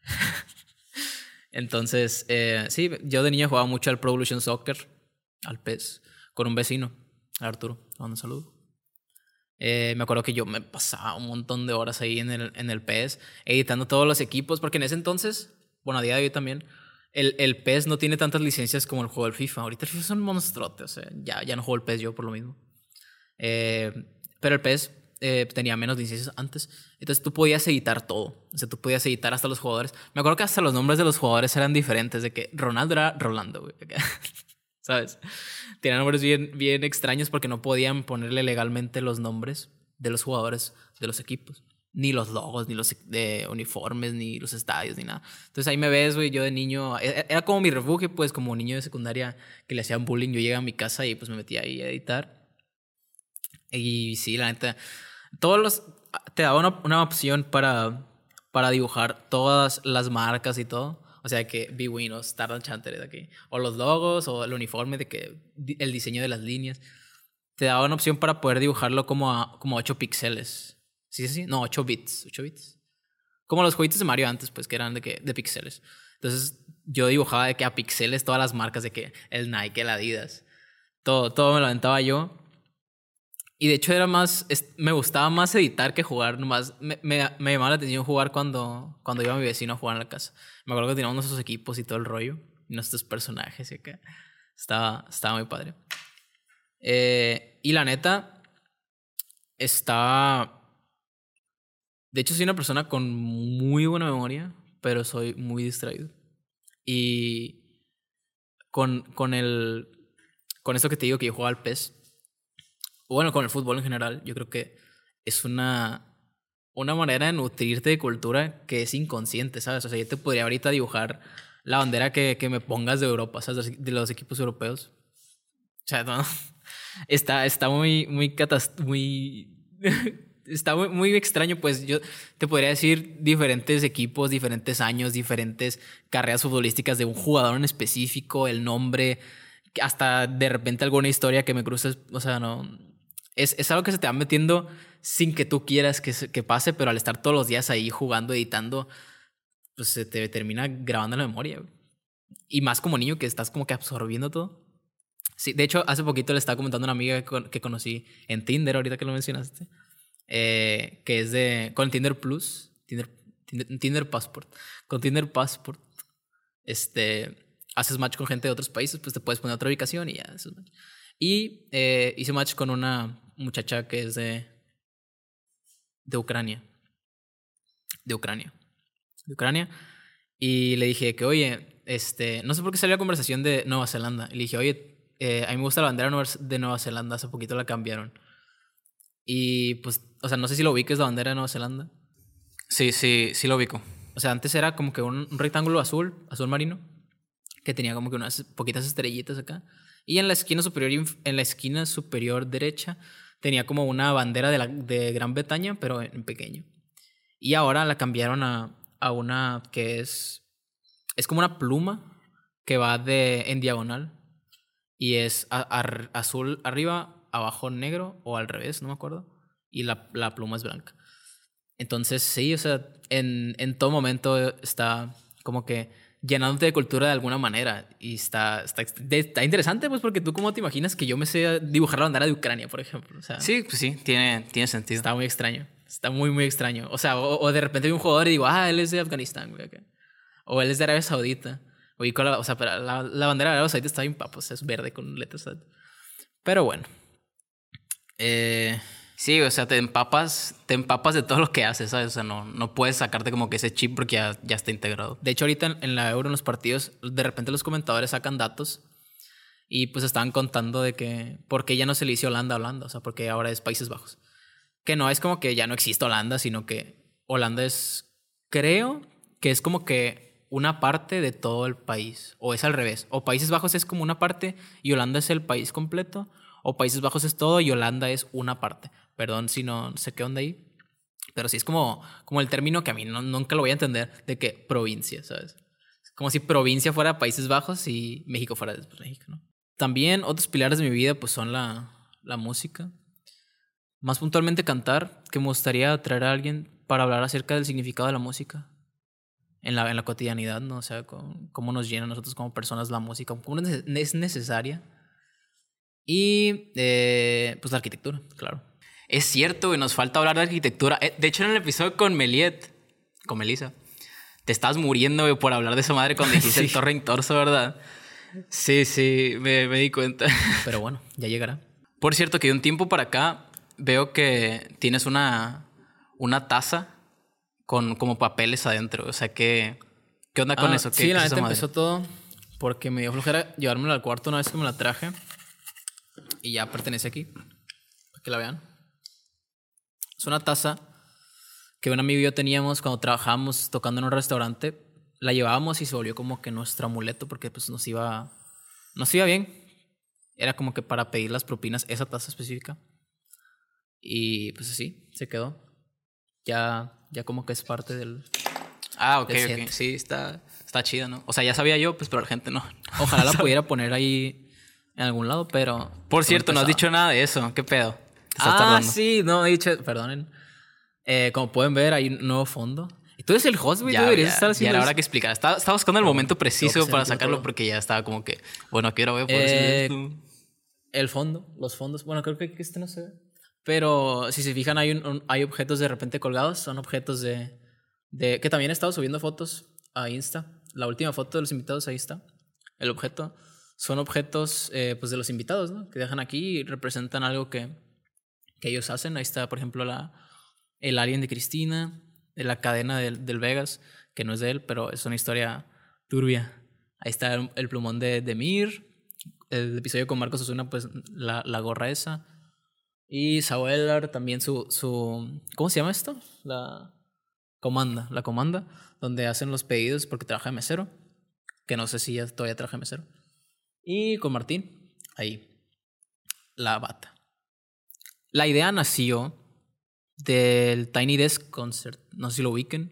Entonces, eh, sí, yo de niño jugaba mucho al Pro Evolution Soccer, al PES, con un vecino, Arturo. Un saludo. Eh, me acuerdo que yo me pasaba un montón de horas ahí en el, en el PES, editando todos los equipos, porque en ese entonces, bueno, a día de hoy también, el, el PES no tiene tantas licencias como el juego del FIFA. Ahorita el FIFA es un monstruote, o sea, ya, ya no juego el PES yo por lo mismo. Eh, pero el PES eh, tenía menos licencias antes. Entonces tú podías editar todo. O sea, tú podías editar hasta los jugadores. Me acuerdo que hasta los nombres de los jugadores eran diferentes. De que Ronaldo era Rolando, güey. ¿Sabes? Tenían nombres bien, bien extraños porque no podían ponerle legalmente los nombres de los jugadores de los equipos. Ni los logos, ni los de uniformes, ni los estadios, ni nada. Entonces ahí me ves, güey, yo de niño. E, e, era como mi refugio, pues, como niño de secundaria que le hacían bullying. Yo llegué a mi casa y pues me metía ahí a editar. Y sí, la neta, todos los... Te daba una, una opción para, para dibujar todas las marcas y todo. O sea, que Bwin o Star Enchanter de aquí. O los logos o el uniforme de que el diseño de las líneas. Te una opción para poder dibujarlo como a como 8 píxeles. ¿Sí, sí? No, 8 bits. 8 bits. Como los jueguitos de Mario antes, pues que eran de, que, de píxeles. Entonces yo dibujaba de que a píxeles todas las marcas de que el Nike, el Adidas. Todo, todo me lo aventaba yo. Y de hecho era más, me gustaba más editar que jugar, nomás me, me, me, llamaba la atención jugar cuando, cuando iba mi vecino a jugar en la casa. Me acuerdo que teníamos nuestros equipos y todo el rollo, y nuestros personajes y acá. Estaba, estaba muy padre. Eh, y la neta, estaba... De hecho soy una persona con muy buena memoria, pero soy muy distraído. Y con, con el... Con esto que te digo que yo jugaba al PES, bueno, con el fútbol en general, yo creo que es una, una manera de nutrirte de cultura que es inconsciente, ¿sabes? O sea, yo te podría ahorita dibujar la bandera que, que me pongas de Europa, ¿sabes? De los equipos europeos. O sea, no, está, está muy, muy muy... está muy, muy, extraño, pues yo te podría decir diferentes equipos, diferentes años, diferentes carreras futbolísticas de un jugador en específico, el nombre, hasta de repente alguna historia que me cruces, o sea, no, es, es algo que se te va metiendo sin que tú quieras que, que pase, pero al estar todos los días ahí jugando, editando, pues se te termina grabando en la memoria. Y más como niño que estás como que absorbiendo todo. Sí, de hecho, hace poquito le estaba comentando a una amiga que, conocí en Tinder, ahorita que lo mencionaste, eh, que es de, con Tinder Plus, Tinder, Tinder, Passport. Con Tinder Passport, este, haces match con gente de otros países, pues te puedes poner otra ubicación y ya. Y eh, hice match con una muchacha que es de, de Ucrania. De Ucrania. De Ucrania. Y le dije que, oye, este, no sé por qué salió la conversación de Nueva Zelanda. Y le dije, oye, eh, a mí me gusta la bandera de Nueva Zelanda, hace poquito la cambiaron. Y pues, o sea, no sé si lo ubiques la bandera de Nueva Zelanda. Sí, sí, sí lo ubico. O sea, antes era como que un, un rectángulo azul, azul marino, que tenía como que unas poquitas estrellitas acá. Y en la esquina superior, en la esquina superior derecha tenía como una bandera de, la, de Gran Bretaña, pero en pequeño. Y ahora la cambiaron a, a una que es, es como una pluma que va de, en diagonal. Y es azul arriba, abajo negro, o al revés, no me acuerdo. Y la, la pluma es blanca. Entonces, sí, o sea, en, en todo momento está como que llenándote de cultura de alguna manera. Y está, está, está, interesante, pues, porque tú cómo te imaginas que yo me sé dibujar la bandera de Ucrania, por ejemplo. O sea, sí, pues sí, tiene, tiene sentido. Está muy extraño. Está muy, muy extraño. O sea, o, de repente veo un jugador y digo, ah, él es de Afganistán, güey. O él es de Arabia Saudita. O, la, o sea, pero la, la, bandera de Arabia Saudita está bien, pues, es verde con letras. Pero bueno. Eh, sí, o sea, te empapas, te empapas de todo lo que haces, ¿sabes? O sea, no, no puedes sacarte como que ese chip porque ya, ya está integrado. De hecho, ahorita en, la Euro, en los partidos, de repente los comentadores sacan datos y pues estaban contando de que por qué ya no se le dice Holanda a Holanda, o sea, porque ahora es Países Bajos. Que no es como que ya no existe Holanda, sino que Holanda es, creo que es como que una parte de todo el país, o es al revés, o Países Bajos es como una parte y Holanda es el país completo, o Países Bajos es todo y Holanda es una parte. Perdón si no sé qué onda ahí, pero sí es como, como el término que a mí nunca lo voy a entender de que provincia, ¿sabes? Como si provincia fuera Países Bajos y México fuera después México, ¿no? También otros pilares de mi vida pues son la, la música. Más puntualmente cantar, que me gustaría traer a alguien para hablar acerca del significado de la música en la, en la cotidianidad, ¿no? O sea, cómo, nos llena a nosotros como personas la música, cómo es necesaria. Y eh, pues la arquitectura, claro. Es cierto, que nos falta hablar de arquitectura. Eh, de hecho, en el episodio con Meliet, con Melissa, te estás muriendo por hablar de esa madre cuando dijiste el torre en torso, ¿verdad? Sí, sí, me, me, di cuenta. Pero bueno, ya llegará. Por cierto, que de un tiempo para acá veo que tienes una, una taza con como papeles adentro. O sea, ¿qué, qué onda con ah, eso? ¿Qué, sí, la neta empezó todo porque me dio flojera llevármela al cuarto una vez que me la traje. Y ya pertenece aquí. Para que la vean. Es una taza que un amigo y yo teníamos cuando trabajábamos tocando en un restaurante la llevábamos y se volvió como que nuestro amuleto porque pues nos iba, nos iba bien. Era como que para pedir las propinas esa taza específica. Y pues así, se quedó. Ya, ya como que es parte del... Ah, ok, ok. Sí, está, está chida, ¿no? O sea, ya sabía yo, pues, pero la gente no. Ojalá la pudiera poner ahí en algún lado, pero... Por cierto, no has dicho nada de eso. ¿Qué pedo? Ah, sí, no he dicho... Perdonen. Eh, como pueden ver, hay un nuevo fondo. Tú eres el host, güey. Deberías estar haciendo. Ya, ahora que explicar. Estaba, estaba, buscando el momento preciso para sacarlo porque ya estaba como que, bueno, aquí ahora voy a poder eh, esto. El fondo, los fondos. Bueno, creo que este no se ve. Pero si se fijan, hay, un, hay objetos de repente colgados. Son objetos de, de. Que también he estado subiendo fotos a Insta. La última foto de los invitados, ahí está. El objeto. Son objetos eh, pues de los invitados, ¿no? Que dejan aquí y representan algo que, que ellos hacen. Ahí está, por ejemplo, la, el alien de Cristina de la cadena del, del, Vegas, que no es de él, pero es una historia turbia. Ahí está el, plumón de, de, Mir, el episodio con Marcos Osuna, pues la, la gorra esa. Y Sauelar también su, su... ¿Cómo se llama esto? La comanda, la comanda, donde hacen los pedidos porque trabaja de mesero, que no sé si ya todavía trabaja de mesero. Y con Martín, ahí, la bata. La idea nació del Tiny Desk Concert. No sé si lo ubiquen.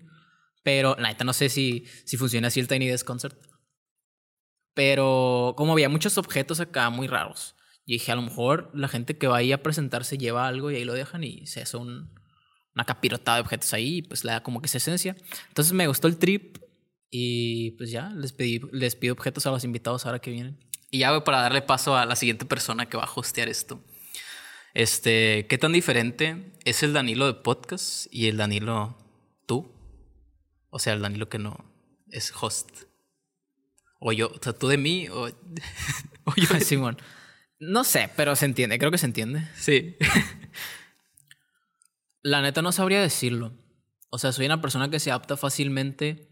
Pero la neta no sé si, si funciona así el Tiny Desk Concert. Pero como había muchos objetos acá muy raros, y dije, a lo mejor la gente que va ahí a presentarse lleva algo y ahí lo dejan y se hace un, una capirotada de objetos ahí y pues le da como que esa esencia. Entonces me gustó el trip y pues ya les, pedí, les pido objetos a los invitados ahora que vienen. Y ya voy para darle paso a la siguiente persona que va a hostear esto. Este, ¿qué tan diferente es el Danilo de podcast y el Danilo tú? O sea, el Danilo que no es host. O yo, o sea, tú de mí o, o yo de Simón. No sé, pero se entiende, creo que se entiende. Sí. La neta no sabría decirlo. O sea, soy una persona que se adapta fácilmente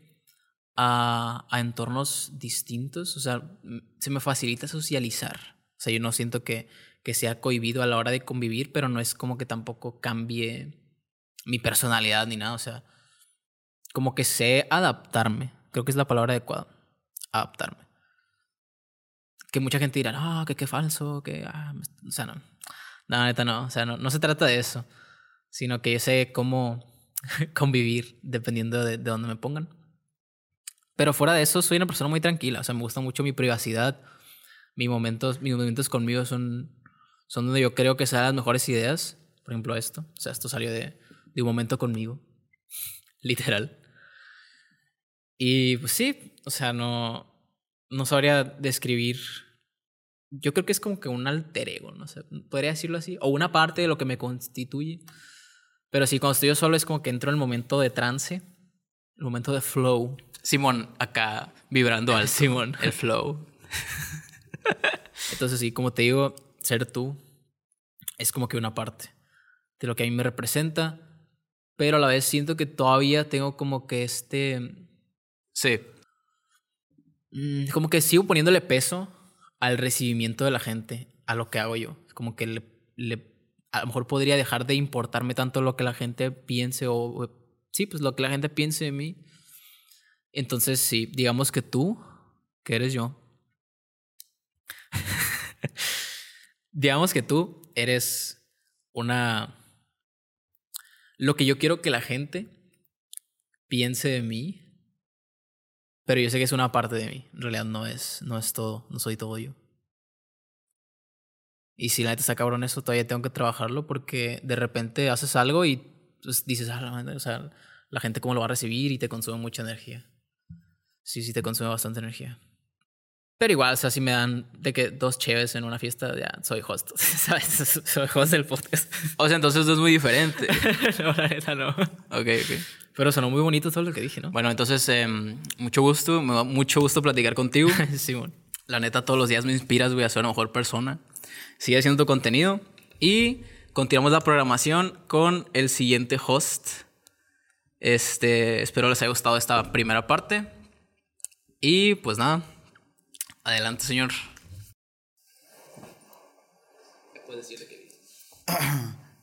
a, a entornos distintos. O sea, se me facilita socializar. O sea, yo no siento que que sea cohibido a la hora de convivir, pero no es como que tampoco cambie mi personalidad ni nada. O sea, como que sé adaptarme. Creo que es la palabra adecuada. Adaptarme. Que mucha gente dirá, no, que qué falso, que. Ah, o sea, no. No, neta, no. O sea, no, no se trata de eso. Sino que yo sé cómo convivir dependiendo de, de dónde me pongan. Pero fuera de eso, soy una persona muy tranquila. O sea, me gusta mucho mi privacidad. Mis momentos, mis momentos conmigo son son donde yo creo que salen las mejores ideas. Por ejemplo, esto. O sea, esto salió de, de un momento conmigo. Literal. Y pues sí, o sea, no, no sabría describir. Yo creo que es como que un alter ego, no sé, podría decirlo así. O una parte de lo que me constituye. Pero sí, cuando estoy yo solo es como que entro en el momento de trance, el momento de flow. Simón, acá vibrando al Simón. El flow. Entonces sí, como te digo, ser tú es como que una parte de lo que a mí me representa, pero a la vez siento que todavía tengo como que este... Sí. Mm, como que sigo poniéndole peso al recibimiento de la gente, a lo que hago yo. Como que le, le a lo mejor podría dejar de importarme tanto lo que la gente piense o, sí, pues lo que la gente piense de mí. Entonces, sí, digamos que tú, que eres yo, digamos que tú eres una... Lo que yo quiero que la gente piense de mí, pero yo sé que es una parte de mí. En realidad no es, no es todo, no soy todo yo. Y si la neta está cabrón eso, todavía tengo que trabajarlo porque de repente haces algo y pues, dices, ah, la, la gente cómo lo va a recibir y te consume mucha energía. Sí, sí, te consume bastante energía. Pero igual, o sea, si me dan de que dos cheves en una fiesta, ya soy host. ¿Sabes? Soy host del podcast. O sea, entonces es muy diferente. no, la neta no. Ok, ok. Pero sonó muy bonito todo lo que dije, ¿no? Bueno, entonces, eh, mucho gusto. Me da mucho gusto platicar contigo. Simón. La neta, todos los días me inspiras, voy a ser una mejor persona. Sigue haciendo tu contenido. Y continuamos la programación con el siguiente host. Este, espero les haya gustado esta primera parte. Y pues nada, adelante, señor.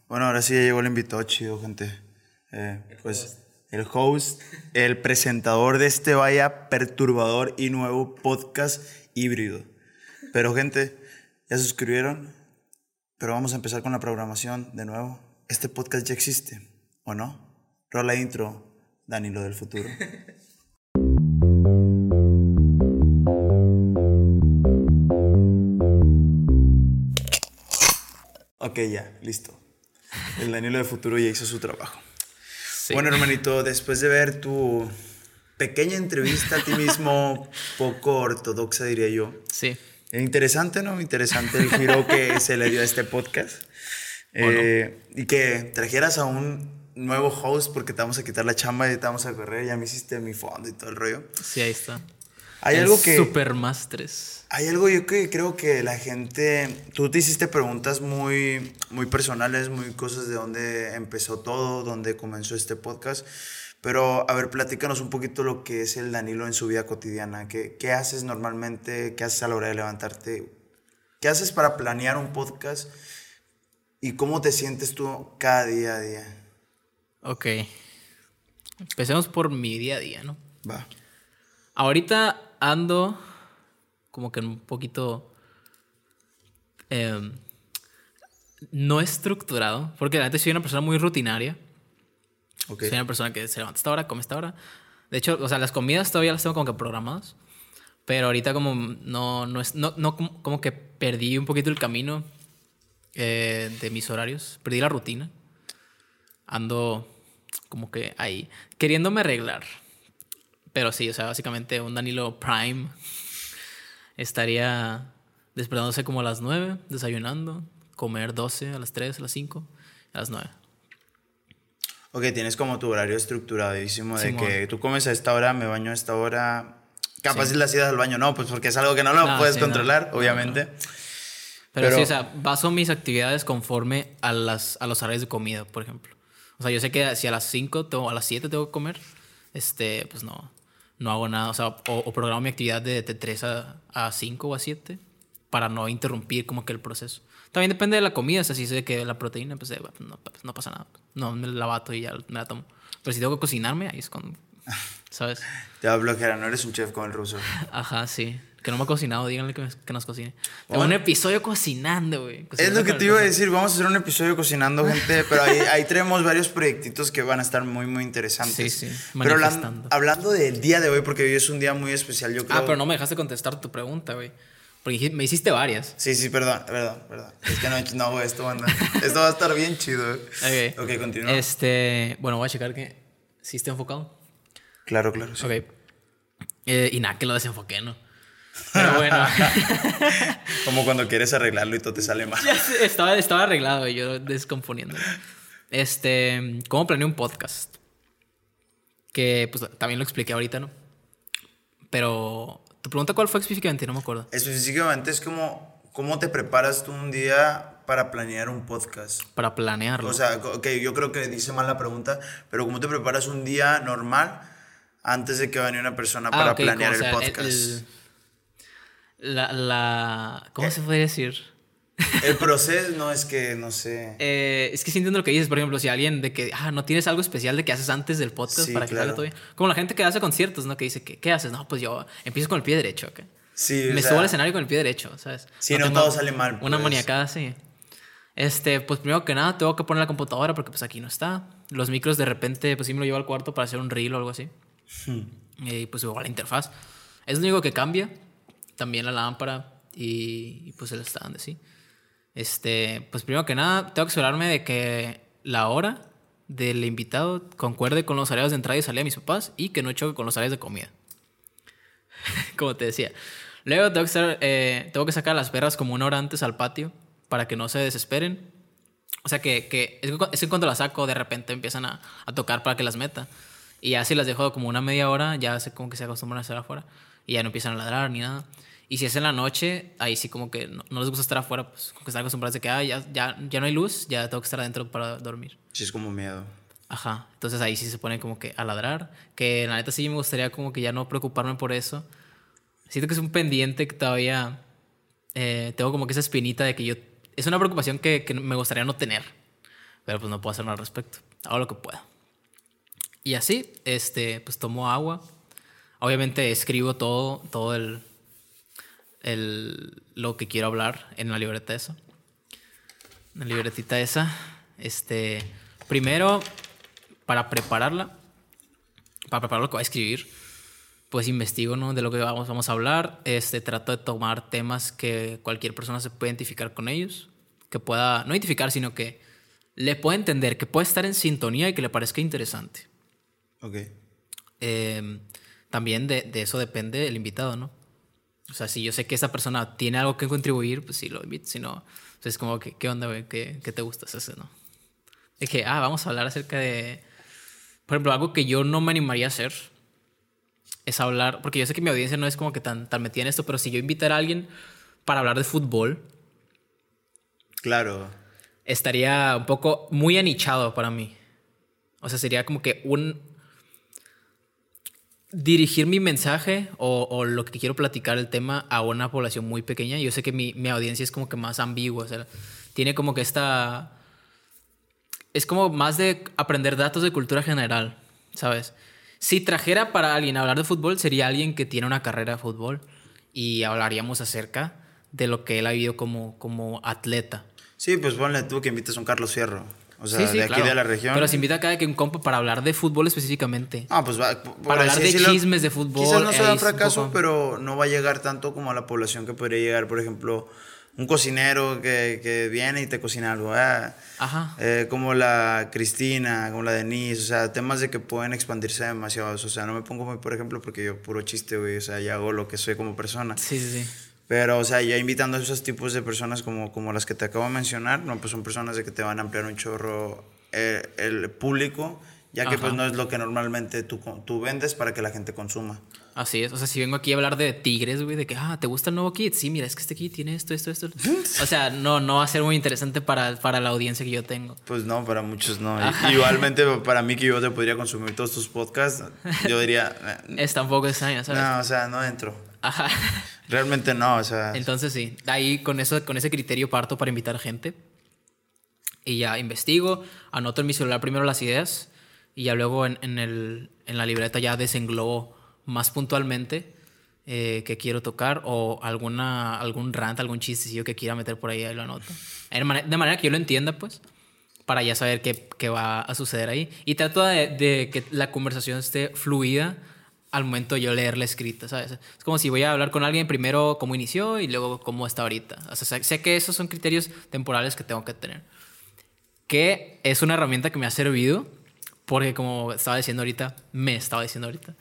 Bueno, ahora sí ya llegó el invitado chido, gente. Eh, pues el host, el presentador de este vaya perturbador y nuevo podcast híbrido. Pero, gente, ya se suscribieron, pero vamos a empezar con la programación de nuevo. Este podcast ya existe, ¿o no? Rola intro, Danilo del futuro. Ok, ya, listo. El Danilo del futuro ya hizo su trabajo. Bueno, hermanito, después de ver tu pequeña entrevista a ti mismo, poco ortodoxa, diría yo. Sí. Interesante, ¿no? Interesante el giro que se le dio a este podcast. Eh, y que trajeras a un nuevo host porque te vamos a quitar la chamba y te vamos a correr. Ya me hiciste mi fondo y todo el rollo. Sí, ahí está. Hay El algo que... Supermastres. Hay algo yo que creo que la gente, tú te hiciste preguntas muy, muy personales, muy cosas de dónde empezó todo, dónde comenzó este podcast, pero a ver, platícanos un poquito lo que es el Danilo en su vida cotidiana, qué, qué haces normalmente, qué haces a la hora de levantarte, qué haces para planear un podcast y cómo te sientes tú cada día a día. Ok. Empecemos por mi día a día, ¿no? Va. Ahorita ando como que un poquito em, no estructurado, porque antes soy una persona muy rutinaria. Ok. Soy una persona que se levanta a esta hora, come a esta hora. De hecho, o sea, las comidas todavía las tengo como que programadas. Pero ahorita como no, no es, no, no como, como que perdí un poquito el camino eh, de mis horarios. Perdí la rutina. Ando como que ahí, queriéndome arreglar. Pero sí, o sea, básicamente un Danilo Prime estaría despertándose como a las 9, desayunando, comer 12, a las 3, a las 5, a las 9. Ok, tienes como tu horario estructuradísimo de Simón. que tú comes a esta hora, me baño a esta hora. Capaz Sí. las idas al baño no, pues porque es algo que no lo No, puedes sí, no. controlar, No, obviamente. Pero, Pero- sí, o sea, baso mis actividades conforme a, las, a los horarios de comida, por ejemplo. O sea, yo sé que si a las 5 tengo, a las 7 tengo que comer, este, pues no, no hago nada. O sea, o, o programo mi actividad de, de 3 a, a 5 o a 7 para no interrumpir como que el proceso. También depende de la comida, o sea, si sé que la proteína, pues, eh, no, pues, no pasa nada. No me la bato y ya me la tomo. Pero si tengo que cocinarme, ahí es cuando, ¿sabes? Te va a bloquear, no eres un chef como el ruso. Ajá, sí. Que no me ha cocinado, díganle que, me- que nos cocine. Bueno. un episodio cocinando, güey. Es lo que te iba a decir, vamos a hacer un episodio cocinando, gente, pero ahí, ahí tenemos varios proyectitos que van a estar muy, muy interesantes. Sí, sí, Pero hablan- manifestando. hablando del día de hoy, porque hoy es un día muy especial, yo creo. Ah, pero no me dejaste contestar tu pregunta, güey. Porque me hiciste varias. Sí, sí, perdón, perdón, perdón. Es que no, no hago esto, banda. Esto va a estar bien chido. eh. Ok. Ok, continúa. Este, bueno, voy a checar que sí esté enfocado. Claro, claro. sí. Ok. Eh, y nada, que lo desenfoqué, ¿no? Pero bueno. Como cuando quieres arreglarlo y todo te sale mal. Ya sé, estaba, estaba arreglado, güey, yo descomponiendo. Este, ¿cómo planeé un podcast? Que pues también lo expliqué ahorita, ¿no? Pero tu pregunta cuál fue específicamente, no me acuerdo. Específicamente es como ¿cómo te preparas tú un día para planear un podcast? Para planearlo. O sea, que yo creo que dice mal la pregunta, pero ¿cómo te preparas un día normal antes de que vaya una persona para ah, planear el podcast? La, la, ¿Cómo eh, se puede decir? El proceso no es que, no sé. Eh, es que sí entiendo lo que dices, por ejemplo, si alguien de que, ah, no tienes algo especial de que haces antes del podcast para que salga todo bien. Como la gente que hace conciertos, ¿no? Que dice, que, ¿qué haces? No, pues yo empiezo con el pie derecho, ¿ok? Sí, Me subo al escenario con el pie derecho, ¿sabes? Sí, no, todo sale mal. Una pues. maniacada, sí. Este, pues primero que nada, tengo que poner la computadora porque pues aquí no está. Los micros de repente, pues sí me lo llevo al cuarto para hacer un reel o algo así. Hmm. Y pues igual la interfaz. Es lo único que cambia. También la lámpara y, pues el stand, sí. Este, pues primero que nada, tengo que asegurarme de que la hora del invitado concuerde con los horarios de entrada y salida de mis papás y que no choque con los horarios de comida. Como te decía. Luego tengo que, eh, tengo que sacar las perras como una hora antes al patio para que no se desesperen. O sea, que, que es que cuando las saco, de repente empiezan a, a, tocar para que las meta. Y así las dejo como una media hora, ya sé como que se acostumbran a estar afuera. Y ya no empiezan a ladrar ni nada. Y si es en la noche, ahí sí como que no, les gusta estar afuera, pues como que están acostumbrados de que ah, ya, ya, ya no hay luz, ya tengo que estar adentro para dormir. Sí, es como miedo. Ajá, entonces ahí sí se pone como que a ladrar, que la neta sí me gustaría como que ya no preocuparme por eso. Siento que es un pendiente que todavía eh, tengo como que esa espinita de que yo... Es una preocupación que, que me gustaría no tener, pero pues no puedo hacer nada al respecto. Hago lo que pueda. Y así, este, pues tomo agua. Obviamente escribo todo, todo el, el, lo que quiero hablar en la libreta esa. En la libretita esa. Este, primero, para prepararla, para preparar lo que voy a escribir, pues investigo ¿no? de lo que vamos, vamos a hablar. Este, trato de tomar temas que cualquier persona se pueda identificar con ellos. Que pueda, no identificar, sino que le pueda entender, que pueda estar en sintonía y que le parezca interesante. Ok. Em, también de, de, eso depende el invitado, ¿no? O sea, si yo sé que esa persona tiene algo que contribuir, pues sí lo invito. Si no, pues es como, que, ¿qué onda, güey? ¿Qué, ¿Qué, te gusta ese, no? Es que, ah, vamos a hablar acerca de. Por ejemplo, algo que yo no me animaría a hacer es hablar. Porque yo sé que mi audiencia no es como que tan, tan metida en esto, pero si yo invitara a alguien para hablar de fútbol. Claro. Estaría un poco muy anichado para mí. O sea, sería como que un, dirigir mi mensaje o, lo que quiero platicar el tema a una población muy pequeña. Yo sé que mi, audiencia es como que más ambigua, o sea, tiene como que esta... Es como más de aprender datos de cultura general, ¿sabes? Si trajera para alguien hablar de fútbol, sería alguien que tiene una carrera de fútbol y hablaríamos acerca de lo que él ha vivido como, como atleta. Sí, pues ponle tú que invites a un Carlos Fierro. O sea, de aquí de la región. Pero se invita a cada que un compa para hablar de fútbol específicamente. Ah, pues va. Para hablar de chismes de fútbol. Quizás no sea un fracaso, pero no va a llegar tanto como a la población que podría llegar, por ejemplo, un cocinero que, que viene y te cocina algo. Ah, Ajá. Eh, como la Cristina, como la Denise. O sea, temas de que pueden expandirse demasiado. O sea, no me pongo muy, por ejemplo, porque yo puro chiste, güey. O sea, ya hago lo que soy como persona. Sí, sí, sí. Pero, o sea, ya invitando a esos tipos de personas como, como las que te acabo de mencionar, no, pues son personas de que te van a ampliar un chorro eh, el público, ya que pues no es lo que normalmente tú, tú vendes para que la gente consuma. Así es, o sea, si vengo aquí a hablar de tigres, güey, de que, ah, ¿te gusta el nuevo kit? Sí, mira, es que este kit tiene esto, esto, esto. o sea, no, no va a ser muy interesante para, para la audiencia que yo tengo. Pues no, para muchos no. Igualmente, para mí que yo te podría consumir todos tus podcasts, yo diría... Es tampoco extraño, ¿sabes? No, o sea, no entro. Ajá. Realmente no, o sea... Entonces sí, ahí con, eso, con ese criterio parto para invitar gente. Y ya investigo, anoto en mi celular primero las ideas y ya luego en, en, el, en la libreta ya desenglobo más puntualmente eh, que quiero tocar o alguna, algún rant, algún chistecillo que quiera meter por ahí, ahí lo anoto. De manera que yo lo entienda, pues, para ya saber qué, qué va a suceder ahí. Y trato de, de, que la conversación esté fluida al momento de yo leer la escrita, ¿sabes? Es como si voy a hablar con alguien primero cómo inició y luego cómo está ahorita. O sea, sé que esos son criterios temporales que tengo que tener. Que es una herramienta que me ha servido porque como estaba diciendo ahorita, me estaba diciendo ahorita,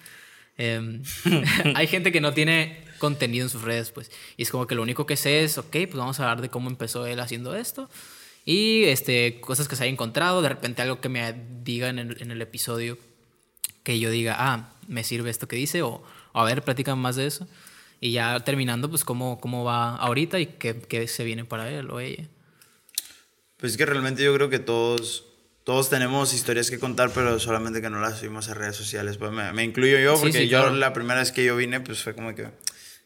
em, hay gente que no tiene contenido en sus redes, pues. Y es como que lo único que sé es, ok, pues vamos a hablar de cómo empezó él haciendo esto. Y este, cosas que se haya encontrado, de repente algo que me diga en el, en el episodio que yo diga, ah, me sirve esto que dice, o, a ver, platican más de eso. Y ya terminando, pues cómo, cómo va ahorita y qué, qué se viene para él o ella. Pues es que realmente yo creo que todos, todos tenemos historias que contar, pero solamente que no las subimos a redes sociales. Pues me, me incluyo yo, Sí, porque sí, yo claro. la primera vez que yo vine, pues fue como que,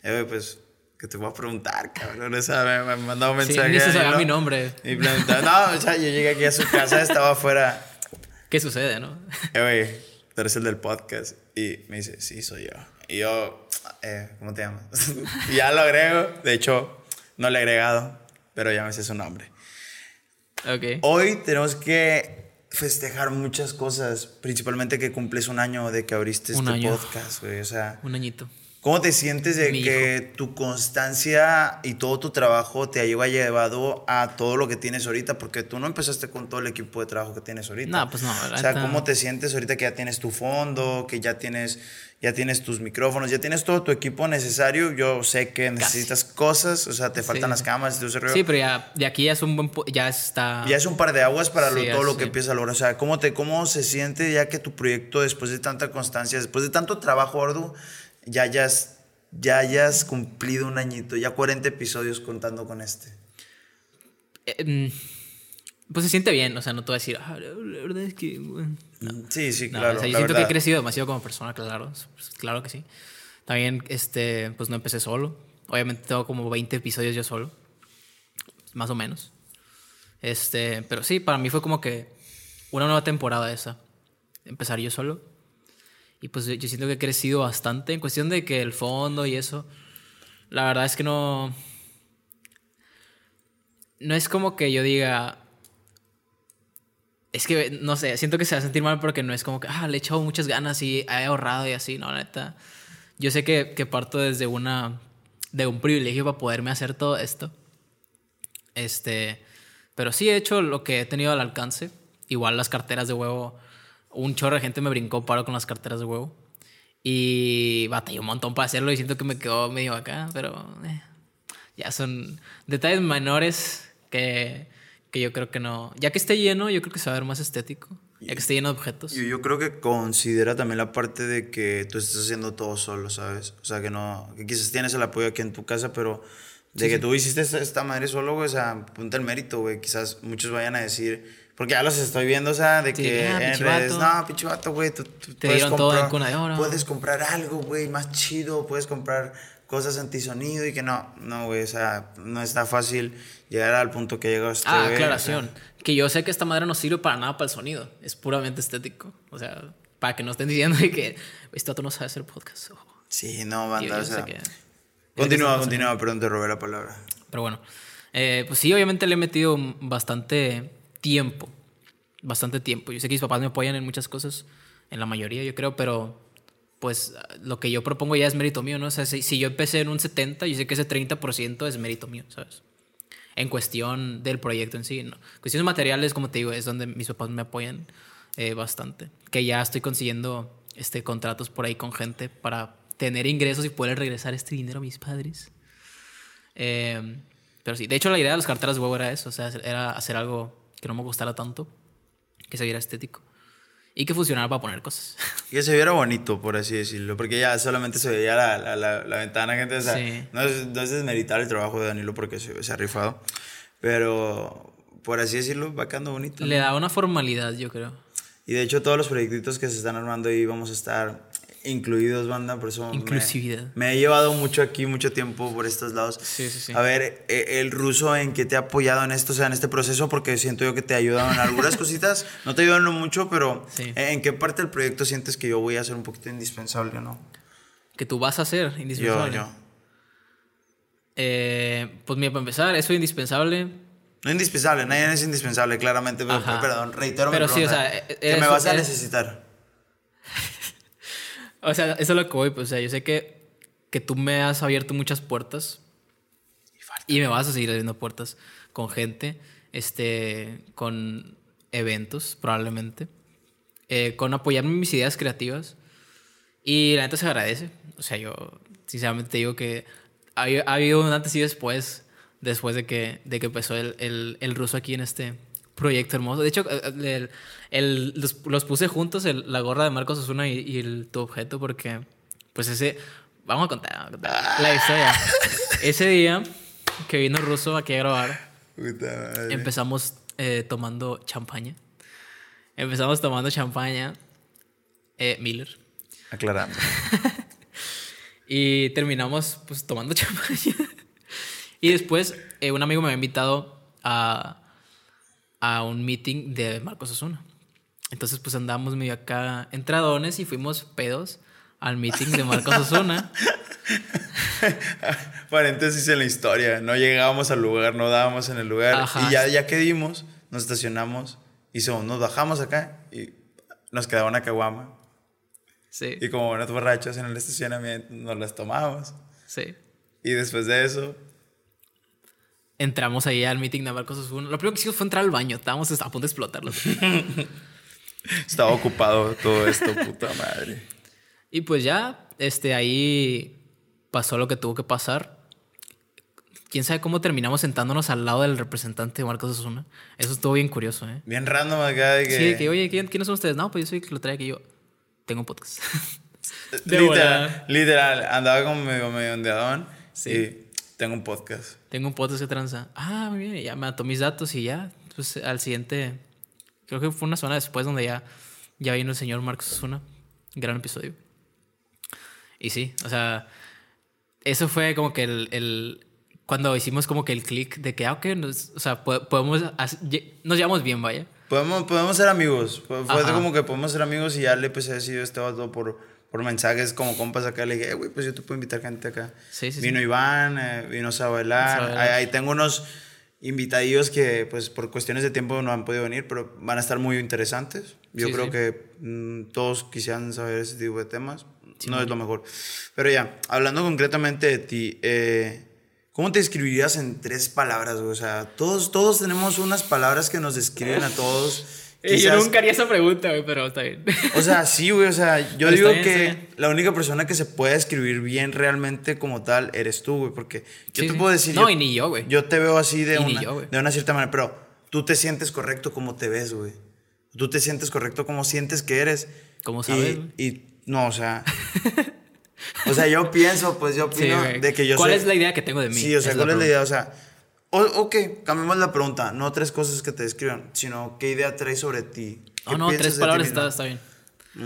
eh, pues, que te voy a preguntar, cabrón. O sea, me, me mandaba un Sí, mensaje. ahí, sabía ¿no? mi nombre. Y preguntaba, no, o sea, yo llegué aquí a su casa, estaba afuera. ¿Qué sucede, no? Eh, güey, tú eres el del podcast. Y me dice, sí, soy yo. Y yo, eh, ¿cómo te llamas? y ya lo agrego. De hecho, no le he agregado, pero ya me sé su nombre. Ok. Hoy tenemos que festejar muchas cosas, principalmente que cumples un año de que abriste Un este año. podcast, güey. O sea, Un añito. ¿Cómo te sientes de Mi que tu constancia y todo tu trabajo te haya llevado a todo lo que tienes ahorita? Porque tú no empezaste con todo el equipo de trabajo que tienes ahorita. No, pues no, la O sea, ¿cómo te sientes ahorita que ya tienes tu fondo, que ya tienes, ya tienes tus micrófonos, ya tienes todo tu equipo necesario? Yo sé que necesitas cosas, o sea, te faltan Sí. las cámaras y todo ese rollo. Sí, pero ya de aquí ya es un buen... Ya está... Ya es un par de aguas para lo- todo lo sí. que empieza a lograr. O sea, ¿cómo, te, ¿cómo se siente ya que tu proyecto, después de tanta constancia, después de tanto trabajo arduo, ya hayas, ya hayas cumplido un añito, ya 40 episodios contando con este? Eh, mm, pues se siente bien, o sea, no te voy a decir, ah, la verdad es que... bueno". Sí, sí, No, claro. o sea, yo siento que he crecido demasiado como persona, claro, pues, claro que sí. También, este, pues no empecé solo. Obviamente tengo como 20 episodios yo solo, más o menos. Este, pero sí, para mí fue como que una nueva temporada esa, empezar yo solo. Y pues yo siento que he crecido bastante en cuestión de que el fondo y eso. La verdad es que no. No es como que yo diga. Es que, no sé, siento que se va a sentir mal porque no es como que, ah, le he echado muchas ganas y he ahorrado y así, no, neta. Yo sé que, que parto desde una. de un privilegio para poderme hacer todo esto. Este. Pero sí he hecho lo que he tenido al alcance. Igual las carteras de huevo. Un chorro de gente me brincó paro con las carteras de huevo. Y batallé un montón para hacerlo y siento que me quedó medio acá, pero eh, ya son detalles menores que, que yo creo que no. Ya que esté lleno, yo creo que se va a ver más estético. Ya que esté lleno de objetos. Yo, yo creo que considera también la parte de que tú estás haciendo todo solo, ¿sabes? O sea, que no, que quizás tienes el apoyo aquí en tu casa, pero de que tú hiciste esta, esta madre solo, güey, o sea, ponte el mérito, güey. Quizás muchos vayan a decir, porque ya los estoy viendo, o sea, de Sí, que ah, en redes, no, pinche vato, güey, tú, tú Te dieron todo en cuna de oro. Puedes comprar algo, güey, más chido, puedes comprar cosas antisonido y que no, no, güey, o sea, no está fácil llegar al punto que llegó este, Ah, güey, o sea, aclaración. Que yo sé que esta madre no sirve para nada para el sonido. Es puramente estético. O sea, para que no estén diciendo que este otro no sabe hacer podcast. Ojo. Sí, no, Yo- banda, yo o sé sea. que- yo Continúa, continúa, perdón, te robé la palabra. Pero bueno, eh, pues sí, obviamente le he metido bastante tiempo. Bastante tiempo. Yo sé que mis papás me apoyan en muchas cosas, en la mayoría, yo creo, pero pues lo que yo propongo ya es mérito mío, ¿no? O sea, si, si yo empecé en un 70, yo sé que ese 30% es mérito mío, ¿sabes? En cuestión del proyecto en sí, ¿no? Cuestiones materiales, como te digo, es donde mis papás me apoyan eh, bastante. Que ya estoy consiguiendo este, contratos por ahí con gente para tener ingresos y poder regresar este dinero a mis padres. Eh, pero sí, de hecho la idea de las carteras de huevo era eso, o sea, era hacer algo que no me gustara tanto, que se viera estético y que funcionara para poner cosas. Y que se viera bonito, por así decirlo, porque ya solamente se veía la, la, la, la ventana, gente. O sea, Sí. no, es, no es desmeritar el trabajo de Danilo porque se, se ha rifado, pero por así decirlo, va quedando bonito. Le ¿no? da una formalidad, yo creo. Y de hecho, todos los proyectitos que se están armando ahí vamos a estar incluidos, banda, por eso. me- Inclusividad. Me, he llevado mucho aquí, mucho tiempo por estos lados. Sí, sí, sí. A ver, eh, el ruso en qué te ha apoyado en esto, o sea, en este proceso, porque siento yo que te ha ayudado en algunas cositas. No te ayudan mucho, pero Sí. eh, ¿en qué parte del proyecto sientes que yo voy a ser un poquito indispensable o no? Que tú vas a Yo, indispensable. yo. Eh, pues mira, para empezar, eso es indispensable. No indispensable, nadie es indispensable, claramente, pero, perdón, reitero mi Pero sí, o sea, e- que me vas a eres- necesitar. O sea, eso es lo que voy, pues, o sea, yo sé que, que tú me has abierto muchas puertas y me vas a seguir abriendo puertas con gente, este, con eventos, probablemente, eh, con apoyarme en mis ideas creativas y la neta se agradece. O sea, yo sinceramente te digo que ha, ha habido un antes y después, después de que, de que empezó el, el, el ruso aquí en este proyecto hermoso. De hecho, el- el- los, los puse juntos, el- la gorra de Marcos Osuna y, y el, tu objeto, porque pues ese, Vamos a contar, vamos a contar. La historia. Ese día que vino Russo aquí a grabar, Puta madre. empezamos eh, tomando champaña. Empezamos tomando champaña. eh, Miller. Aclarando. Y terminamos pues tomando champaña. y después eh, un amigo me había invitado a, a un meeting de Marcos Osuna. Entonces pues andábamos medio acá entradones y fuimos pedos al meeting de Marcos Osuna. Paréntesis en la historia. No llegábamos al lugar, no dábamos en el lugar. Ajá. Y ya, ya que dimos, nos estacionamos. Y so- nos bajamos acá y nos quedaba una caguama. Sí, Y como buenos borrachos en el estacionamiento, nos las tomamos. sí. Y después de eso, Entramos ahí al meeting de Marcos Osuna. Lo primero que hicimos fue entrar al baño. Estábamos a punto de explotarlo. estaba ocupado todo esto, puta madre. Y pues ya, este, ahí pasó lo que tuvo que pasar. Quién sabe cómo terminamos sentándonos al lado del representante de Marcos Osuna. Eso estuvo bien curioso, ¿eh? Bien random acá de que. Sí, que oye, ¿quién- ¿quiénes son ustedes? No, pues yo soy el que lo trae aquí. Yo tengo un podcast. literal, literal, andaba como medio, medio ondeadón. Sí. Y tengo un podcast. tengo un podcast que tranza. Ah, muy bien. Ya me ató mis datos y ya. Pues al siguiente, creo que fue una semana después donde ya, ya vino el señor Marcos Osuna. Gran episodio. Y sí, o sea, eso fue como que el, el- cuando hicimos como que el click de que, ah, ok, nos- o sea, po- podemos, nos llevamos bien, vaya. Podemos, podemos ser amigos. Fue Ajá. como que podemos ser amigos y ya le empecé a decir este vato por, por mensajes como compas acá. Le dije, "Eh, güey, pues yo te puedo invitar gente acá. Sí, sí, vino sí. Iván, eh, vino. Sabelar. Ahí, ahí tengo unos invitadillos que pues por cuestiones de tiempo no han podido venir, pero van a estar muy interesantes. Yo Sí, creo sí. que mm, todos quisieran saber ese tipo de temas. no es lo mejor. Pero ya, hablando concretamente de ti, eh, ¿cómo te describirías en tres palabras? O sea, todos, todos tenemos unas palabras que nos describen a todos. Quizás- haría esa pregunta, güey, pero está bien. o sea, sí, güey. O sea, yo Pero digo bien, que la única persona que se puede escribir bien realmente como tal eres tú, güey. Porque yo Sí, te sí. puedo decir. No, yo, y ni yo, güey. Yo te veo así de Y una, yo, de una cierta manera, pero tú te sientes correcto como te ves, güey. Tú te sientes correcto como sientes que eres. ¿Cómo Y- sabes, güey? Y, no, o sea. o sea, yo pienso, pues yo Sí, opino güey. de que yo ¿Cuál sé- es la idea que tengo de mí? Sí, o sea, Es ¿cuál es la idea? O sea, o, ok, cambiemos la pregunta. No tres cosas que te describan, sino qué idea traes sobre ti. No, ¿Qué no, tres palabras está, está bien.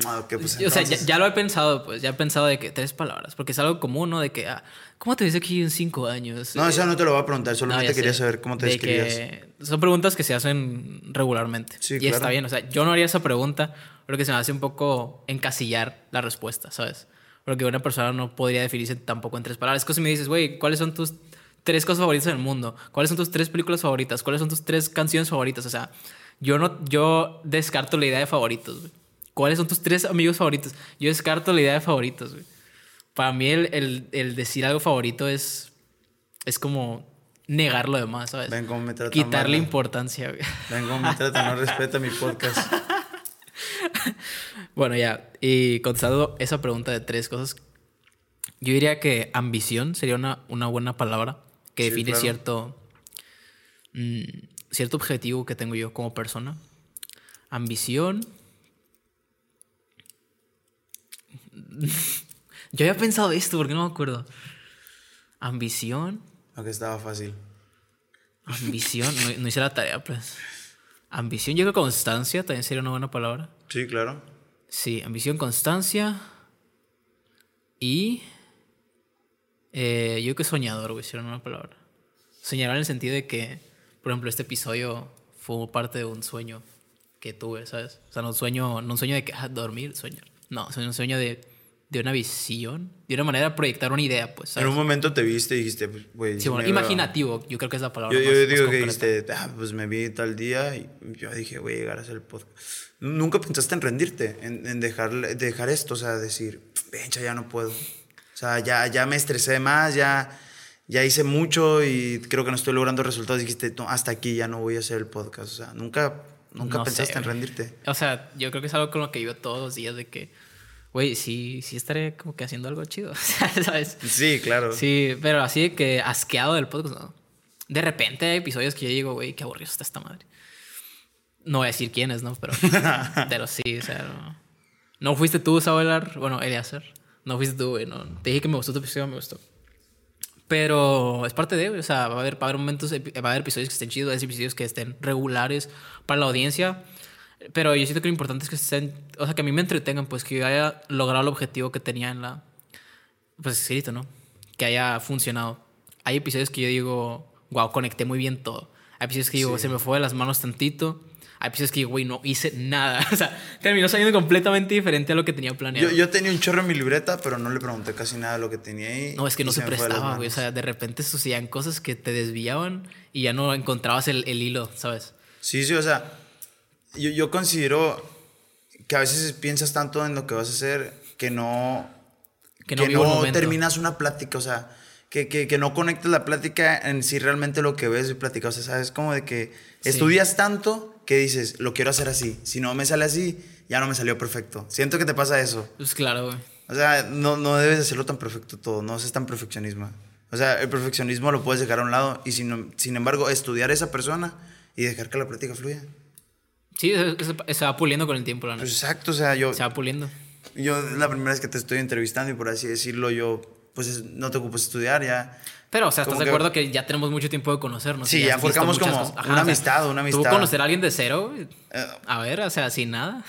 Ah, ok, pues o sea, ya, ya lo he pensado, pues. Ya he pensado de que tres palabras. Porque es algo común, ¿no? De que, ah, ¿cómo te ves aquí en cinco años? No, Eh, eso no te lo voy a preguntar, no, solamente ya quería sé. saber cómo te De describías. que son preguntas que se hacen regularmente. Sí, y claro. está bien. O sea, yo no haría esa pregunta porque se me hace un poco encasillar la respuesta, ¿sabes? Porque una persona no podría definirse tampoco en tres palabras. Es como si me dices, güey, ¿cuáles son tus tres cosas favoritas en el mundo? ¿Cuáles son tus tres películas favoritas? ¿Cuáles son tus tres canciones favoritas? O sea, yo no, yo descarto la idea de favoritos, güey. ¿Cuáles son tus tres amigos favoritos? Yo descarto la idea de favoritos, güey. Para mí el, el- el decir algo favorito es, es como negar lo demás, ¿sabes? Ven cómo me tratan Quitarle mal. importancia, güey. Ven cómo me tratan, no respeta mi podcast. Bueno, ya. Y contestando esa pregunta de tres cosas, yo diría que ambición sería una, una buena palabra que Sí, define claro. cierto, mm, cierto objetivo que tengo yo como persona. Ambición. yo había pensado esto, porque no me acuerdo. Ambición. Aunque estaba fácil. Ambición. No, no hice la tarea, pues. Ambición, yo creo que constancia también sería una buena palabra. Sí, claro. Sí, ambición, constancia. Y. eh, yo creo que soñador, güey, si era una palabra. Soñador en el sentido de que, por ejemplo, este episodio fue parte de un sueño que tuve, ¿sabes? O sea, no un sueño, no un sueño de que, ah, dormir, soñar. No, es un sueño de, de una visión, de una manera de proyectar una idea, pues, En ¿sabes? un momento te viste y dijiste, pues, güey. Sí, bueno, imaginativo, yo creo que es la palabra. Yo, yo más- más digo que dijiste, ah, pues me vi tal día y yo dije, voy a llegar a hacer el podcast. Nunca pensaste en rendirte, en, en dejar, dejar esto, o sea, decir, vencha, ya no puedo. O sea, ya, ya me estresé más, ya, ya hice mucho y creo que no estoy logrando resultados. Dijiste, no, hasta aquí ya no voy a hacer el podcast. O sea, nunca, nunca No pensaste sé, en rendirte. O sea, yo creo que es algo con lo que vivo todos los días de que, güey, sí, sí estaré como que haciendo algo chido, ¿sabes? Sí, claro. Sí, pero así de que asqueado del podcast, ¿no? De repente hay episodios que yo digo, güey, qué aburrido está esta madre. No voy a decir quiénes, ¿no? Pero, pero sí, o sea, no. ¿No fuiste tú, Sabelar? Bueno, Eleazar. No fuiste tú, güey. No. Te dije que me gustó tu episodio, me gustó. Pero es parte de. O sea, va a haber, va a haber momentos, va a haber episodios que estén chidos, va a haber episodios que estén regulares para la audiencia. Pero yo siento que lo importante es que estén, o sea, que a mí me entretengan, pues que yo haya logrado el objetivo que tenía en la, pues escrito, ¿no? Que haya funcionado. Hay episodios que yo digo, wow, conecté muy bien todo. Hay episodios que digo, se me fue de las manos tantito. Hay que digo, güey, no hice nada. O sea, terminó saliendo completamente diferente a lo que tenía planeado. Yo, yo tenía un chorro en mi libreta, pero no le pregunté casi nada de lo que tenía ahí. No, es que no se, las prestaba, güey. O sea, de repente sucedían cosas que te desviaban y ya no encontrabas el, el hilo, ¿sabes? Sí, sí, o sea, yo, yo considero que a veces piensas tanto en lo que vas a hacer que no, Que no el momento. terminas una plática, o sea, que, que, que no conectas la plática en sí realmente lo que ves y platicas. O sea, sabes como de que Sí. estudias tanto que dices, lo quiero hacer así. Si no me sale así, ya no me salió perfecto. Siento que te pasa eso. Pues claro, güey. O sea, no, no debes hacerlo tan perfecto todo, no seas tan perfeccionismo. O sea, el perfeccionismo lo puedes dejar a un lado y sin, sin embargo estudiar a esa persona y dejar que la plática fluya. Sí, se, se- va puliendo con el tiempo, la. Pues exacto, o sea, yo, Se va puliendo. yo la primera vez que te estoy entrevistando y por así decirlo, yo pues es- no te ocupas estudiar ya. Pero, o sea, ¿estás de acuerdo que ya tenemos mucho tiempo de conocernos? Sí, ya forjamos como una amistad, una Tú amistad. conocer a alguien de cero, Eh, a ver, o sea, sin nada.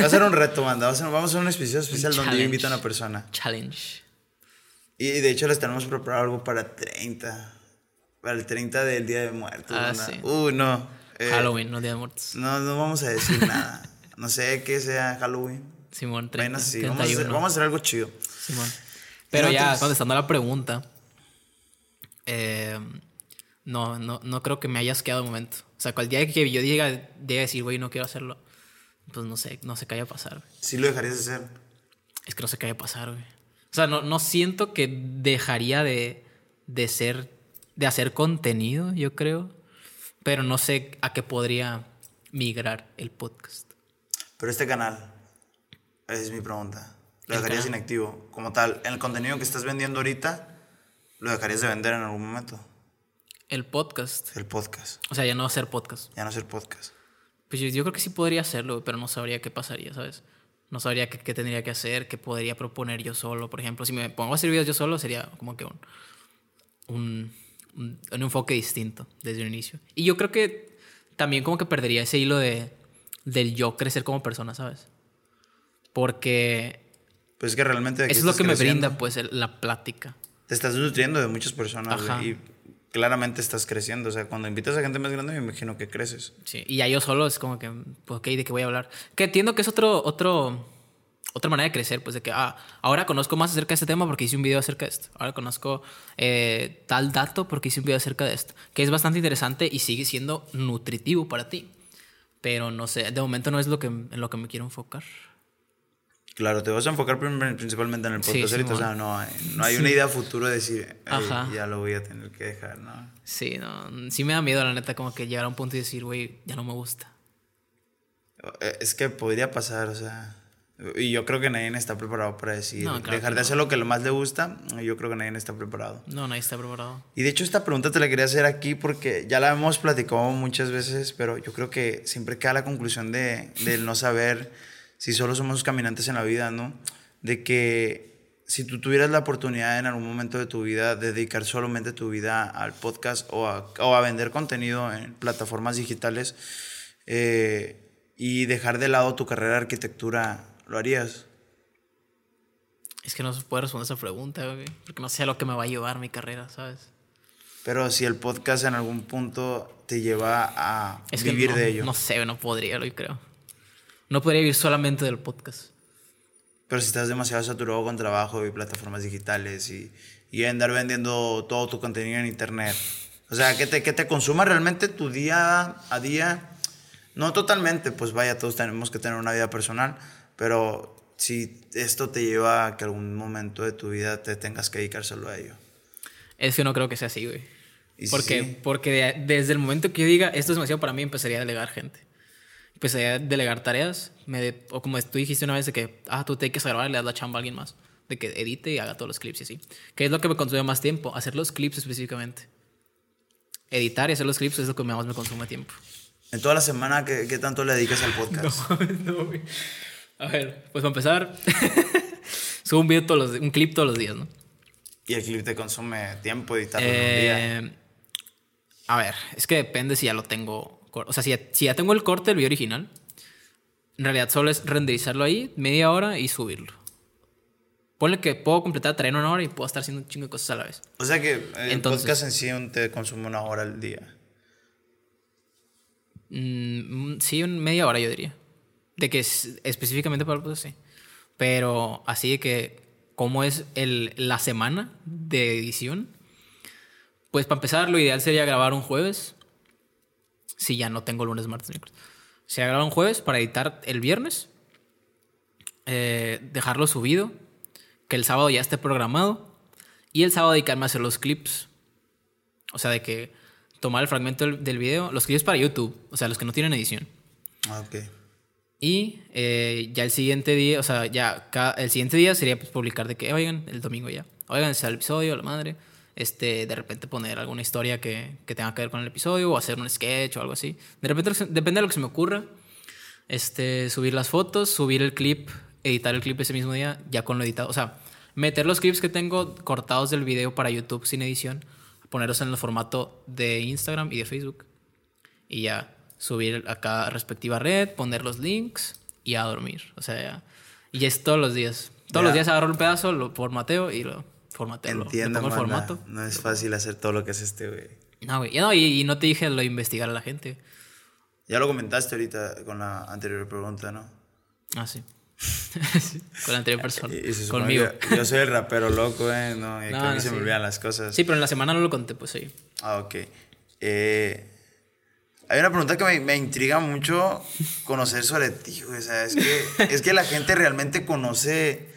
va a ser un reto, banda. Vamos a hacer, vamos a hacer un episodio especial donde yo invito a una persona. Challenge. Y de hecho les tenemos preparado algo para 30. Para el 30 del Día de Muertos. Ah, sí. Uy, no. eh, Halloween, no Día de Muertos. No, no vamos a decir nada. No sé qué sea Halloween. Simón, 30, Vainas así. Vamos a, hacer, 31. vamos a hacer algo chido. Simón. Pero ya, contestando a la pregunta, eh, no, no, no creo que me hayas quedado de momento. O sea, cual día que yo diga, diga decir, güey, no quiero hacerlo, pues no sé, no sé qué vaya a pasar. güey. Sí lo dejarías de hacer. Es que no sé qué vaya a pasar, güey. O sea, no, no siento que dejaría de, de ser, de hacer contenido, yo creo. Pero no sé a qué podría migrar el podcast. Pero este canal, esa es mi pregunta. ¿Lo El dejarías inactivo? Como tal, en el contenido que estás vendiendo ahorita, ¿lo dejarías de vender en algún momento? El podcast. El podcast. O sea, ya no hacer podcast. Ya no ser podcast. Pues yo, yo creo que sí podría hacerlo, pero no sabría qué pasaría, ¿sabes? No sabría qué, qué tendría que hacer, qué podría proponer yo solo. Por ejemplo, si me pongo a hacer videos yo solo, sería como que un, un, un- un enfoque distinto desde un inicio. Y yo creo que también como que perdería ese hilo de, del yo crecer como persona, ¿sabes? Porque Pues es que realmente... eso es lo que me brinda, pues, el- la plática. Te estás nutriendo de muchas personas Ajá. y claramente estás creciendo. O sea, cuando invitas a gente más grande, me imagino que creces. Sí, y ya yo solo es como que, pues, ok, ¿de qué voy a hablar? Que entiendo que es otro, otro, otra manera de crecer, pues, de que, ah, ahora conozco más acerca de este tema porque hice un video acerca de esto. Ahora conozco eh, tal dato porque hice un video acerca de esto. Que es bastante interesante y sigue siendo nutritivo para ti. Pero no sé, de momento no es lo que, en lo que me quiero enfocar. Claro, te vas a enfocar principalmente en el Sí, podcast ahorita. O sea, no hay, no hay una idea futuro de decir, "Ey, Ajá. ya lo voy a tener que dejar, ¿no? Sí, no, sí me da miedo, la neta, como que llegar a un punto y decir, güey, ya no me gusta. Eh, Es que podría pasar, o sea. Y yo creo que nadie está preparado para decir. No, claro dejar de no. hacer lo que lo más le gusta, yo creo que nadie está preparado. No, nadie está preparado. Y de hecho, esta pregunta te la quería hacer aquí porque ya la hemos platicado muchas veces, pero yo creo que siempre queda la conclusión de, del no saber si solo somos caminantes en la vida, ¿no? De que si tú tuvieras la oportunidad en algún momento de tu vida de dedicar solamente tu vida al podcast o a, o a vender contenido en plataformas digitales eh, y dejar de lado tu carrera de arquitectura, ¿lo harías? Es que no se puede responder esa pregunta, güey. Porque no sé a lo que me va a llevar mi carrera, ¿sabes? Pero si el podcast en algún punto te lleva a Es que vivir no, de ello. No sé, no podría, lo creo. No podría vivir solamente del podcast. Pero si estás demasiado saturado con trabajo y plataformas digitales y, y andar vendiendo todo tu contenido en internet. O sea, que te, que te consuma realmente tu día a día. No totalmente, pues vaya, todos tenemos que tener una vida personal, pero si esto te lleva a que algún momento de tu vida te tengas que dedicar solo a ello. Es que no creo que sea así, güey. ¿Y si Porque, sí? porque de- desde el momento que yo diga esto es demasiado para mí, empezaría a delegar gente. A delegar tareas. Me de- o como tú dijiste una vez de que, ah, tú te que grabar y le das la chamba a alguien más. De que edite y haga todos los clips y así. Que es lo que me consume más tiempo. Hacer los clips específicamente. Editar y hacer los clips es lo que más me consume tiempo. En toda la semana, ¿qué, qué tanto le dedicas al podcast? no, güey. A ver, pues para empezar, subo un video todos los, un clip todos los días, ¿no? ¿Y el clip te consume tiempo editarlo en un día? Eh, a ver, es que depende si ya lo tengo. O sea, si ya, si ya tengo el corte del video original, en realidad solo es renderizarlo ahí, media hora y subirlo. Ponle que puedo completar tarea en una hora y puedo estar haciendo un chingo de cosas a la vez. O sea que el Entonces- podcast en sí te consume una hora al día. Mm, sí, un media hora yo diría. De que es específicamente para el podcast, sí. Pero así de que, ¿cómo es el, la semana de edición? Pues para empezar, lo ideal sería grabar un jueves. Si ya no tengo lunes, martes, miércoles. Sería grabar un jueves para editar el viernes. eh, dejarlo subido. Que el sábado ya esté programado. Y el sábado dedicarme a hacer los clips. O sea, de que tomar el fragmento del, del video, los clips para YouTube, o sea, los que no tienen edición. Ah, ok. Y eh, ya el siguiente día, o sea, ya cada- el siguiente día sería pues, publicar de que, oigan, el domingo ya, oigan, está el episodio, la madre. Este, de repente poner alguna historia que, que tenga que ver con el episodio o hacer un sketch o algo así. De repente, depende de lo que se me ocurra. Este, subir las fotos, subir el clip, editar el clip ese mismo día, ya con lo editado. O sea, meter los clips que tengo cortados del video para YouTube sin edición, ponerlos en el formato de Instagram y de Facebook. Y ya subir a cada respectiva red, poner los links y a dormir. O sea, ya. Y es todos los días. Todos Ya. los días agarro un pedazo, lo formateo y lo formateo. lo- le Entiendo, pongo el formato. No es fácil hacer todo lo que hace este güey. No, güey. Y, no, y, y no te dije lo de investigar a la gente. Ya lo comentaste ahorita con la anterior pregunta, ¿no? Ah, sí. Con la anterior persona. Y- y Conmigo. que yo soy el rapero loco, ¿eh? No, y No, que a mí no, se me sí. olvidan las cosas. Sí, pero en la semana no lo conté, pues sí. Ah, ok. Eh, hay una pregunta que me, me intriga mucho conocer sobre ti, güey. O sea, es que, es que la gente realmente conoce,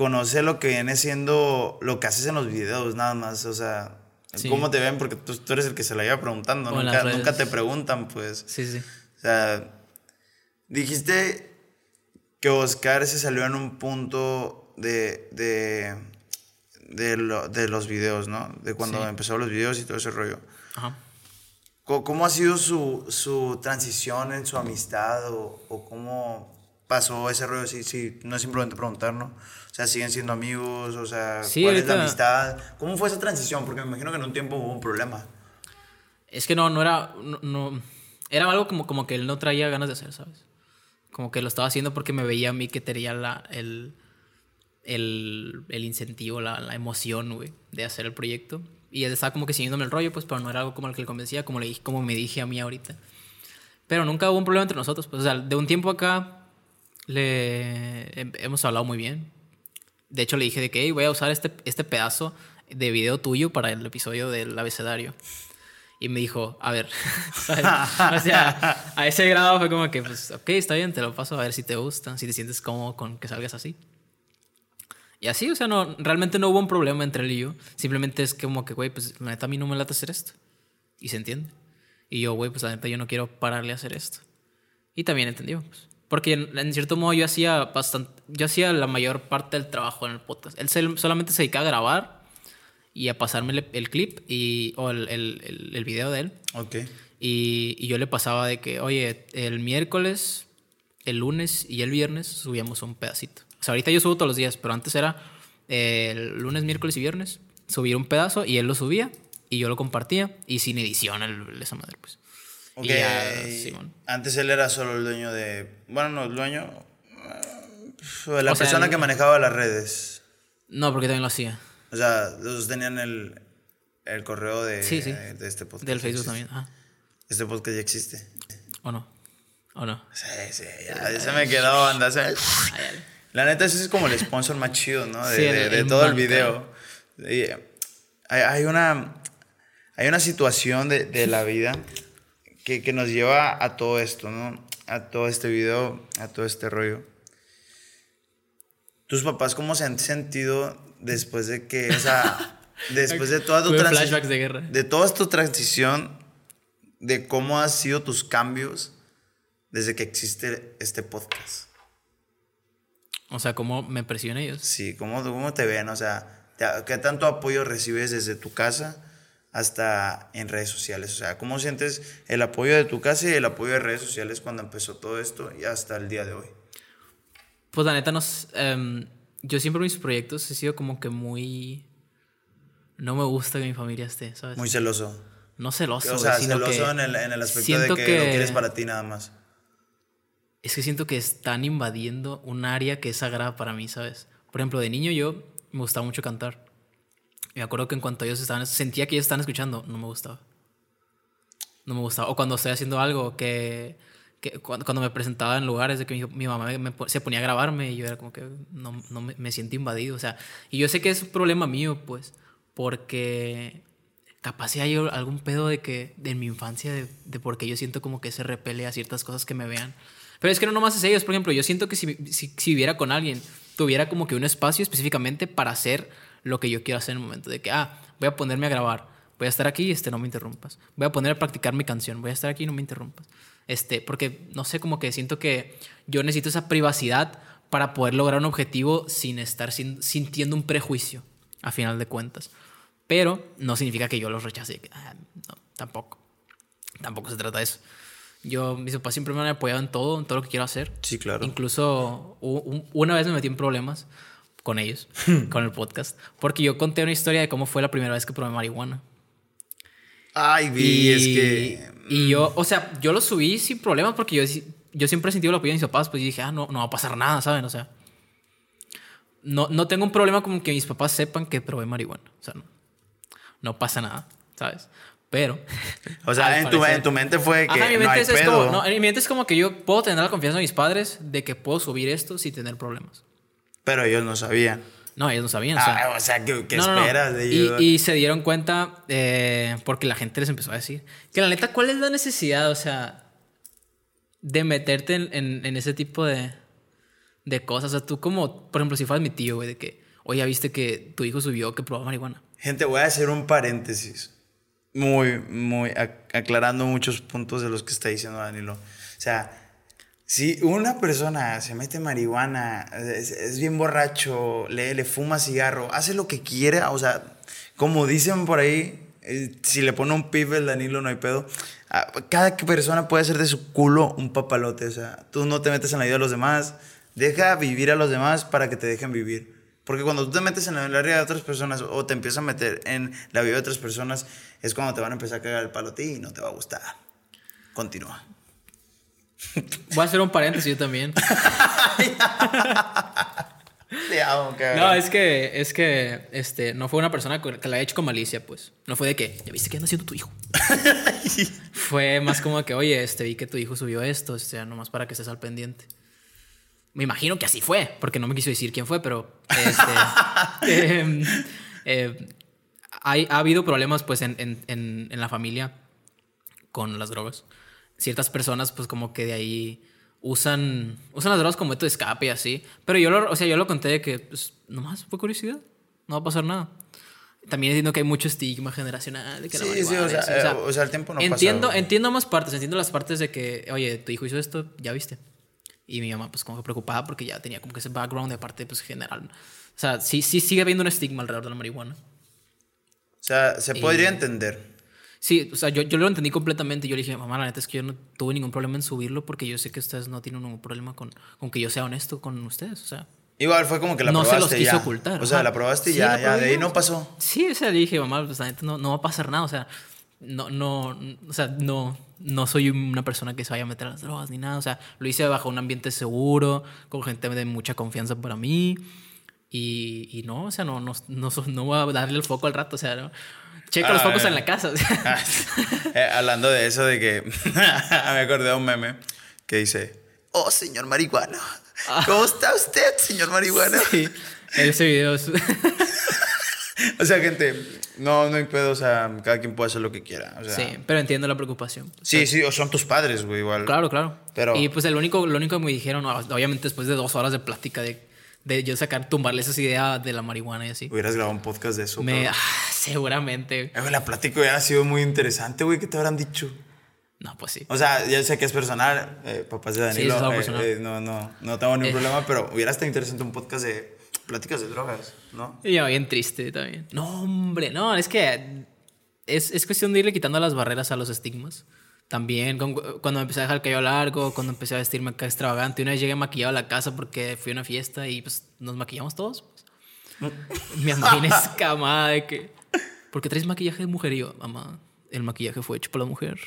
conoce lo que viene siendo lo que haces en los videos, nada más. O sea, Sí. cómo te ven, porque tú, tú eres el que se la lleva preguntando. O Nunca, nunca te preguntan, pues. Sí, sí. O sea, dijiste que Oscar se salió en un punto de, de, de, lo- de los videos, ¿no? De cuando Sí. empezó los videos y todo ese rollo. Ajá. ¿Cómo, ha sido su, su transición en su amistad o, o cómo pasó ese rollo? Sí, sí, no es simplemente preguntar, ¿no? Sea, ¿siguen siendo amigos? O sea, Sí, ¿cuál es la ahorita- amistad? ¿Cómo fue esa transición? Porque me imagino que en un tiempo hubo un problema. Es que no, no era. No, no- era algo como, como que él no traía ganas de hacer, ¿sabes? Como que lo estaba haciendo porque me veía a mí que tenía la, el, el, el incentivo, la, la emoción, güey, de hacer el proyecto. Y él estaba como que siguiéndome el rollo, pues, pero no era algo como el que le convencía, como, le, dije- como me dije a mí ahorita. Pero nunca hubo un problema entre nosotros, pues, o sea, de un tiempo acá le hem- hemos hablado muy bien. De hecho, le dije de que "Hey, voy a usar este, este pedazo de video tuyo para el episodio del abecedario. Y me dijo, a ver, o sea, a ese grado fue como que, pues, ok, está bien, te lo paso a ver si te gusta, si te sientes cómodo con que salgas así. Y así, o sea, no, realmente no hubo un problema entre él y yo. Simplemente es como que, güey, pues la neta a mí no me late hacer esto. Y se entiende. Y yo, güey, pues la neta yo no quiero pararle a hacer esto. Y también entendió, pues. Porque en, en cierto modo yo hacía bastante, yo hacía la mayor parte del trabajo en el podcast. Él se- solamente se dedicaba a grabar y a pasarme el, el clip y, o el, el, el, el video de él. Ok. Y, y yo le pasaba de que, oye, el miércoles, el lunes y el viernes subíamos un pedacito. O sea, ahorita yo subo todos los días, pero antes era eh, el lunes, miércoles y viernes. Subir un pedazo y él lo subía y yo lo compartía y sin edición el- esa madre, pues. Ok. Y ya, Simón. Antes él era solo el dueño de. Bueno, no, el dueño. eh, La O sea, persona el- que manejaba las redes. No, porque también lo hacía. O sea, los tenían el, el correo de, Sí, sí. de este podcast. Del Facebook también. Ajá. Este podcast ya existe. ¿O no? ¿O no? Sí, sí, ya, ya se me quedó banda. ¿sabes? La neta, ese es como el sponsor más chido, ¿no? De, Sí, el- de- todo el video. Hay, hay una, hay una situación de, de la vida que, que nos lleva a todo esto, ¿no? A todo este video, a todo este rollo. ¿Tus papás cómo se han sentido después de que, o sea, después de toda tu Tuve transi- flashbacks de guerra. de toda tu transición, de cómo han sido tus cambios desde que existe este podcast? O sea, ¿cómo me presionan ellos? Sí, ¿cómo, cómo te ven? O sea, ¿qué tanto apoyo recibes desde tu casa hasta en redes sociales? O sea, ¿cómo sientes el apoyo de tu casa y el apoyo de redes sociales cuando empezó todo esto y hasta el día de hoy? Pues la neta nos... em, yo siempre en mis proyectos he sido como que muy... No me gusta que mi familia esté, ¿sabes? Muy celoso. No celoso. O sea, sino celoso que en, el, en el aspecto de que, que- lo quieres para ti nada más. Es que siento que están invadiendo un área que es sagrada para mí, ¿sabes? Por ejemplo, de niño yo me gustaba mucho cantar. Me acuerdo que en cuanto ellos estaban, sentía que ellos estaban escuchando, no me gustaba. No me gustaba. O cuando estoy haciendo algo que, que cuando, cuando me presentaba en lugares de que mi, mi mamá me- me se ponía a grabarme y yo era como que no, no me, me siento invadido. O sea, y yo sé que es un problema mío, pues, porque capaz si hay algún pedo de que de mi infancia, de, de porque yo siento como que se repele a ciertas cosas que me vean. Pero es que no nomás es ellos, por ejemplo, yo siento que si, si, si viviera con alguien, tuviera como que un espacio específicamente para hacer lo que yo quiero hacer en el momento de que, ah, voy a ponerme a grabar, voy a estar aquí, este, no me interrumpas. Voy a poner a practicar mi canción, voy a estar aquí, no me interrumpas. Este, porque, no sé, como que siento que yo necesito esa privacidad para poder lograr un objetivo sin estar sin- sintiendo un prejuicio, a final de cuentas. Pero no significa que yo los rechace. ah, no, tampoco. Tampoco se trata de eso. Yo, mis papás siempre me han apoyado en todo, en todo lo que quiero hacer. Sí, claro. Incluso u- una vez me metí en problemas con ellos, con el podcast, porque yo conté una historia de cómo fue la primera vez que probé marihuana. Ay, vi, es que. y yo, o sea, yo lo subí sin problemas porque yo, yo siempre he sentido el apoyo de mis papás, pues yo dije, ah, no, no va a pasar nada, ¿saben? O sea, no, no tengo un problema con que mis papás sepan que probé marihuana. O sea, no, no pasa nada, ¿sabes? Pero. O sea, en tu, parecer- en tu mente fue que Ajá, mi no mente hay es, es pedo. como, no, en mi mente es como que yo puedo tener la confianza de mis padres de que puedo subir esto sin tener problemas. Pero ellos no sabían. No, ellos no sabían. o sea, Ah, o sea, ¿qué, qué no, no, no. esperas de ellos? y se dieron cuenta eh, porque la gente les empezó a decir que la neta, ¿cuál es la necesidad, o sea, de meterte en, en- en ese tipo de, de cosas? O sea, tú como, por ejemplo, si fueras mi tío, güey, de que, oye, ¿ya viste que tu hijo subió que probaba marihuana? Gente, voy a hacer un paréntesis. Muy, muy, ac- aclarando muchos puntos de los que está diciendo Danilo. O sea, si una persona se mete marihuana, es, es bien borracho, le, le fuma cigarro, hace lo que quiera, o sea, como dicen por ahí, eh, si le pone un pibe el Danilo no hay pedo. Ah, Cada persona puede hacer de su culo un papalote, o sea, tú no te metes en la vida de los demás, deja vivir a los demás para que te dejen vivir. Porque cuando tú te metes en la vida de otras personas o te empiezas a meter en la vida de otras personas, es cuando te van a empezar a cagar el palo a ti y no te va a gustar. Continúa. Voy a hacer un paréntesis yo también. Te amo, cabrón. No, es que, es que, este, no fue una persona que la haya hecho con malicia, pues. No fue de que, ya viste que anda haciendo tu hijo. fue más como que, oye, este, vi que tu hijo subió esto, o sea, nomás para que estés al pendiente. Me imagino que así fue, porque no me quiso decir quién fue, pero, este, em, eh, hay, ha habido problemas, pues, en, en, en, en la familia con las drogas. Ciertas personas, pues, como que de ahí usan, usan las drogas como método de escape y así. Pero yo lo, o sea, yo lo conté de que, pues, nomás fue curiosidad. No va a pasar nada. También entiendo que hay mucho estigma generacional de que la Sí, sí, marihuana o sea, y así, eh, o sea, el tiempo no pasa, entiendo, güey. Entiendo ambas partes. Entiendo las partes de que, oye, tu hijo hizo esto, ya viste. Y mi mamá, pues, como que preocupada porque ya tenía como que ese background de parte, pues, general. O sea, sí, sí sigue habiendo un estigma alrededor de la marihuana. O sea, se podría entender. Sí, o sea, yo, yo lo entendí completamente. Yo le dije, mamá, la neta es que yo no tuve ningún problema en subirlo porque yo sé que ustedes no tienen ningún problema con, con que yo sea honesto con ustedes. O sea, Igual fue como que la no se probaste los quiso ya. ocultar. O sea, la probaste y Sí, ya, ya, de ahí no pasó. Sí, o sea, le dije, mamá, pues la neta no, no va a pasar nada. O sea, no, no, o sea, no, no soy una persona que se vaya a meter a las drogas ni nada. O sea, lo hice bajo un ambiente seguro, con gente de mucha confianza para mí. Y, y no, o sea, no, no, no, no voy a darle el foco al rato. O sea, no. Checa los Ah, focos eh. en la casa. sea. Eh, hablando de eso, de que me acordé de un meme que dice: Oh, señor marihuana. ¿Cómo está usted, señor marihuana? Ah. Sí, ese video es... O sea, gente, no, no hay pedo, o sea, cada quien puede hacer lo que quiera. O sea, Sí, pero entiendo la preocupación. sí, sí, o son tus padres, güey, igual. Claro, claro. Pero- Y pues el único, lo único que me dijeron, obviamente después de dos horas de plática de, de yo sacar, tumbarles esa idea de la marihuana y así. Hubieras grabado un podcast de eso. Me, ah, seguramente. Eh, la plática hubiera sido muy interesante, güey, ¿qué te habrán dicho? No, pues sí. O sea, ya sé que es personal, eh, papás de Danilo, Sí, es eh, eh, no, no, no tengo ningún Eh. problema, pero hubiera estado interesante un podcast de pláticas de drogas, ¿no? Y yo bien triste también. No, hombre, no, es que es, es cuestión de irle quitando las barreras a los estigmas. También con- cuando empecé a dejar el cabello largo, cuando empecé a vestirme acá extravagante. Una vez llegué maquillado a la casa porque fui a una fiesta y pues nos maquillamos todos. pues. Mi mamá escamada de que... ¿Por qué traes maquillaje de mujer? Y yo, mamá, el maquillaje fue hecho por la mujer.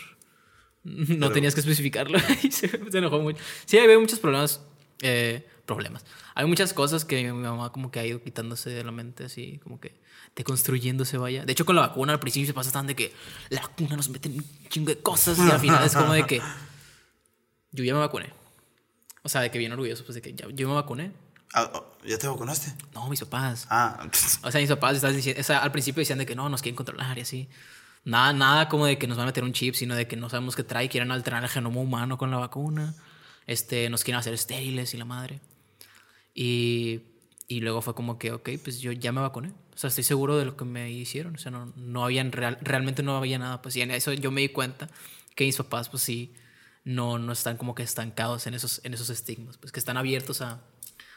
No tenías que especificarlo. y se, se enojó mucho. Sí, hay muchos problemas. Eh, problemas. Hay muchas cosas que mi mamá como que ha ido quitándose de la mente, así como que deconstruyéndose, vaya. De hecho, con la vacuna al principio se pasa tan de que la vacuna nos mete un chingo de cosas y al final es como de que yo ya me vacuné. O sea, de que bien orgulloso, pues de que ya, yo me vacuné. Ah, oh, ¿Ya te vacunaste? No, mis papás. Ah, O sea, mis papás estaban diciendo, o sea, al principio decían de que no, nos quieren controlar y así. Nada, nada como de que nos van a meter un chip, sino de que no sabemos qué trae, quieren alterar el genoma humano con la vacuna. Este, nos quieren hacer estériles y la madre. Y, y luego fue como que, ok, pues yo ya me vacuné. O sea, estoy seguro de lo que me hicieron. O sea, no, no habían real, realmente no había nada. Pues y en eso yo me di cuenta que mis papás, pues sí, no, no están como que estancados en esos, en esos estigmas. Pues que están abiertos a,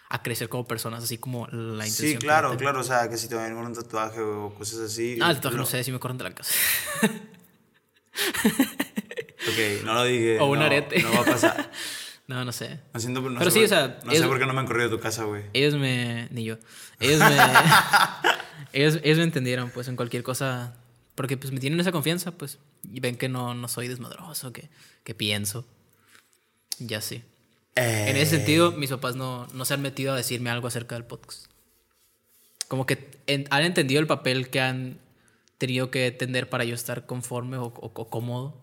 a crecer como personas, así como la intención. sí, claro, claro. O sea, que si te venir un tatuaje o cosas así. Ah, el tatuaje lo- no sé si me corren de la casa. Ok, no lo dije. O un no, arete. No va a pasar. no, no sé. No, siento- no Pero sé sí, por- o sea, No sé es- por qué no me han corrido de tu casa, güey. Ellos me. Ni yo. Ellos me. ellos, ellos me entendieron, pues, en cualquier cosa. Porque, pues, me tienen esa confianza, pues. Y ven que no, no soy desmadroso, que, que pienso. Ya sí. En ese Eh, sentido, mis papás no, no se han metido a decirme algo acerca del podcast. Como que en- han entendido el papel que han tenido que tender para yo estar conforme o, o- o cómodo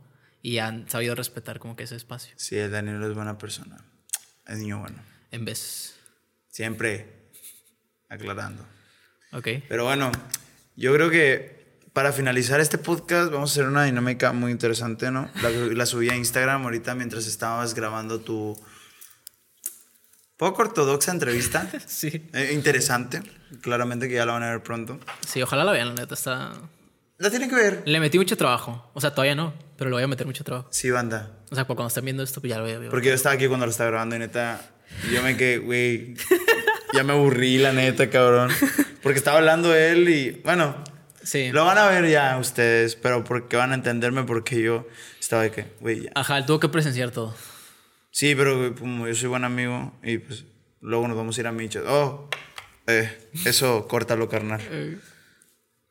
y han sabido respetar como que ese espacio. Sí, el Danilo es buena persona. Es niño bueno. En vez. Siempre aclarando. Ok. Pero bueno, yo creo que para finalizar este podcast vamos a hacer una dinámica muy interesante, ¿no? La, la subí a Instagram ahorita mientras estabas grabando tu poco ortodoxa entrevista. Sí. Eh, interesante. Claramente que ya la van a ver pronto. Sí, ojalá la vean, la neta está. La tienen que ver. Le metí mucho trabajo. O sea, todavía no, pero le voy a meter mucho trabajo. Sí, banda. O sea, cuando estén viendo esto, pues ya lo voy a ver. Porque yo estaba aquí cuando lo estaba grabando y neta, yo me quedé, güey, ya me aburrí, la neta, cabrón. Porque estaba hablando él y, bueno, Sí. lo van a ver ya ustedes, pero porque van a entenderme porque yo estaba de que, güey, ya. Ajá, él tuvo que presenciar todo. Sí, pero güey, como yo soy buen amigo y pues luego nos vamos a ir a Micho. Oh, eh, eso, córtalo, carnal.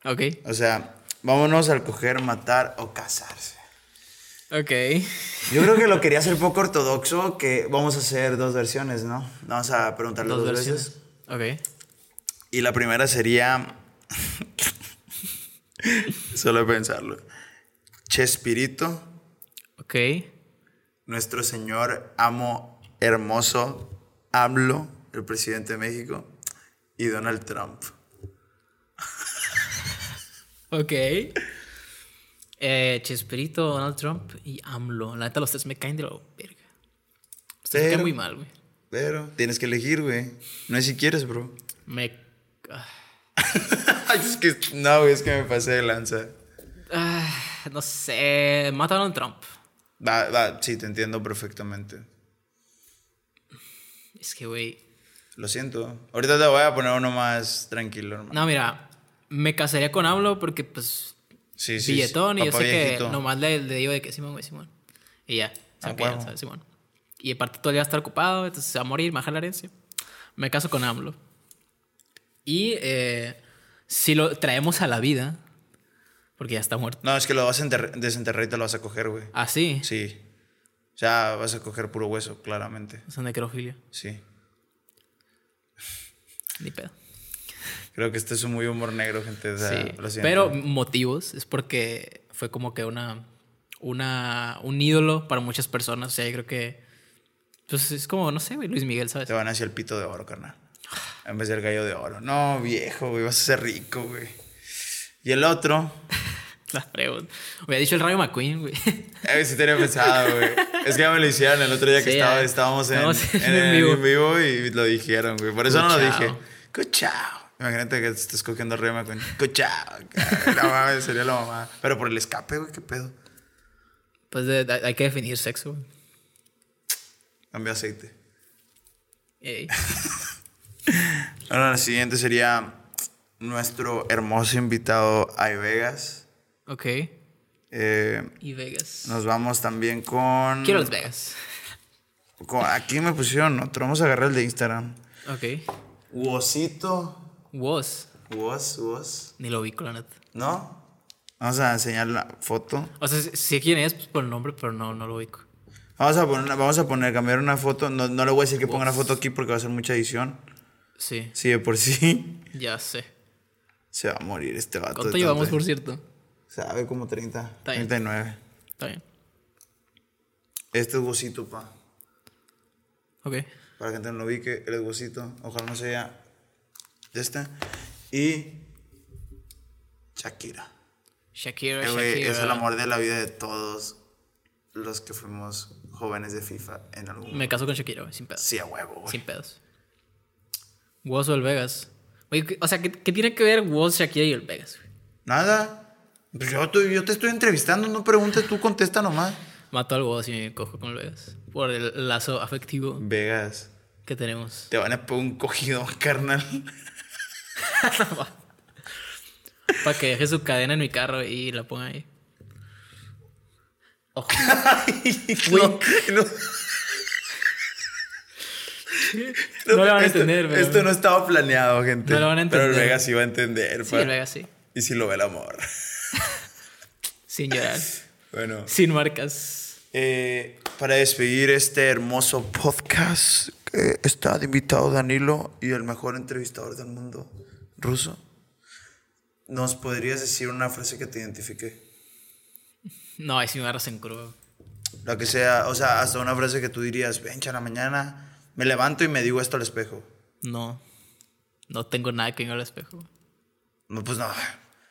Ok. O sea, vámonos al coger, matar o casarse. Ok. Yo creo que lo quería hacer poco ortodoxo, que vamos a hacer dos versiones, ¿no? Vamos a preguntarle dos, Dos veces. versiones. Ok. Y la primera sería. Solo pensarlo. Chespirito, Ok. nuestro señor amo hermoso, AMLO, el presidente de México, y Donald Trump. Ok. Eh, Chespirito, Donald Trump y AMLO. La neta, los tres me caen de la verga. Ustedes me caen muy mal, güey. Pero tienes que elegir, güey. No es si quieres, bro. Me. es que. No, güey, es que me pasé de lanza. ah, no sé. Mata a Donald Trump. Va, va, sí, te entiendo perfectamente. Es que, güey. Lo siento. Ahorita te voy a poner uno más tranquilo, hermano. No, mira. Me casaría con AMLO porque, pues. Sí, sí. billetón sí. y yo sé que viejito. nomás le, le digo de que Simón, güey, Simón. Y ya. Se Ah, huevo. ¿sabes? Simón. Y aparte todo el día va a estar ocupado, entonces se va a morir, me va a jalar la herencia. Me caso con AMLO. Y eh, si lo traemos a la vida, porque ya está muerto. No, es que lo vas a enterr- desenterrar y te lo vas a coger, güey. Así. Sí. O sea, vas a coger puro hueso, claramente. Es una necrofilia. Sí. Ni pedo. Creo que este es un muy humor negro, gente. o sea, Sí. lo. Pero motivos es porque fue como que una, una, un ídolo para muchas personas. O sea, yo creo que. Pues es como, no sé, güey, Luis Miguel, ¿sabes? Te van hacia el pito de oro, carnal. En vez del gallo de oro. No, viejo, güey. Vas a ser rico, güey. Y el otro. La pregunta. Hubiera dicho el Rayo McQueen, güey. Eh, sí tenía pensado, güey. Es que ya me lo hicieron el otro día que estaba, estábamos en, en, en en vivo. vivo y lo dijeron, güey. Por eso no lo dije. Cuchao. Imagínate que estés cogiendo rema con cuchao. No mames, sería la mamá. Pero por el escape, güey, qué pedo. Pues de- de- hay que definir sexo, güey. Cambia aceite. Ey. Ahora la siguiente sería nuestro hermoso invitado Ay Vegas. Ok. Eh, Y Vegas. nos vamos también con, Quiero Las Vegas. con- Aquí me pusieron otro. Vamos a agarrar el de Instagram. Ok. Wosito. Was. Wos, Wos. Ni lo ubico, la neta. ¿No? Vamos a enseñar la foto. O sea, sé quién es pues, por el nombre, pero no, no lo ubico. Vamos a poner, vamos a poner, cambiar una foto. No, no le voy a decir que ponga una foto aquí porque va a ser mucha edición. Sí, Sí, de por sí ya sé. se va a morir este vato. ¿Cuánto llevamos, por cierto? Sabe como 30, bien. 39. Está bien. Este es Wosito, pa. Ok. Para que no lo ubique, él es Wosito. Ojalá no sea este. Y Shakira. Shakira, Eh, Shakira. es el amor de la vida de todos los que fuimos jóvenes de FIFA en algún Me caso con Shakira, güey, sin pedos. Sí, a huevo, güey. Sin pedos. Was o el Vegas. ¿qué- o sea, ¿qué, qué tiene que ver Was, Shakira y el Vegas? güey? Nada. Pues yo, te- yo te estoy entrevistando, no preguntes, tú contesta nomás. Mato al Was y me cojo con el Vegas. Por el lazo afectivo Vegas. que tenemos. Te van a poner un cogido, carnal. Para que deje su cadena en mi carro y la ponga ahí. Ojo. no, no. No lo van a esto, entender, pero- Esto no estaba planeado, gente. No lo van a Pero el entender. Vegas sí va a entender. Sí, pa. el Vegas sí. Y si lo ve el amor. Sin llorar. Bueno. Sin marcas. Eh, para despedir este hermoso podcast, eh, está de invitado Danilo y el mejor entrevistador del mundo, ruso. ¿Nos podrías decir una frase que te identifique? No, ahí sí me agarras en curva. La que sea, o sea, hasta una frase que tú dirías, vencha la mañana, me levanto y me digo esto al espejo. No. No tengo nada que ver al espejo. No, pues no. O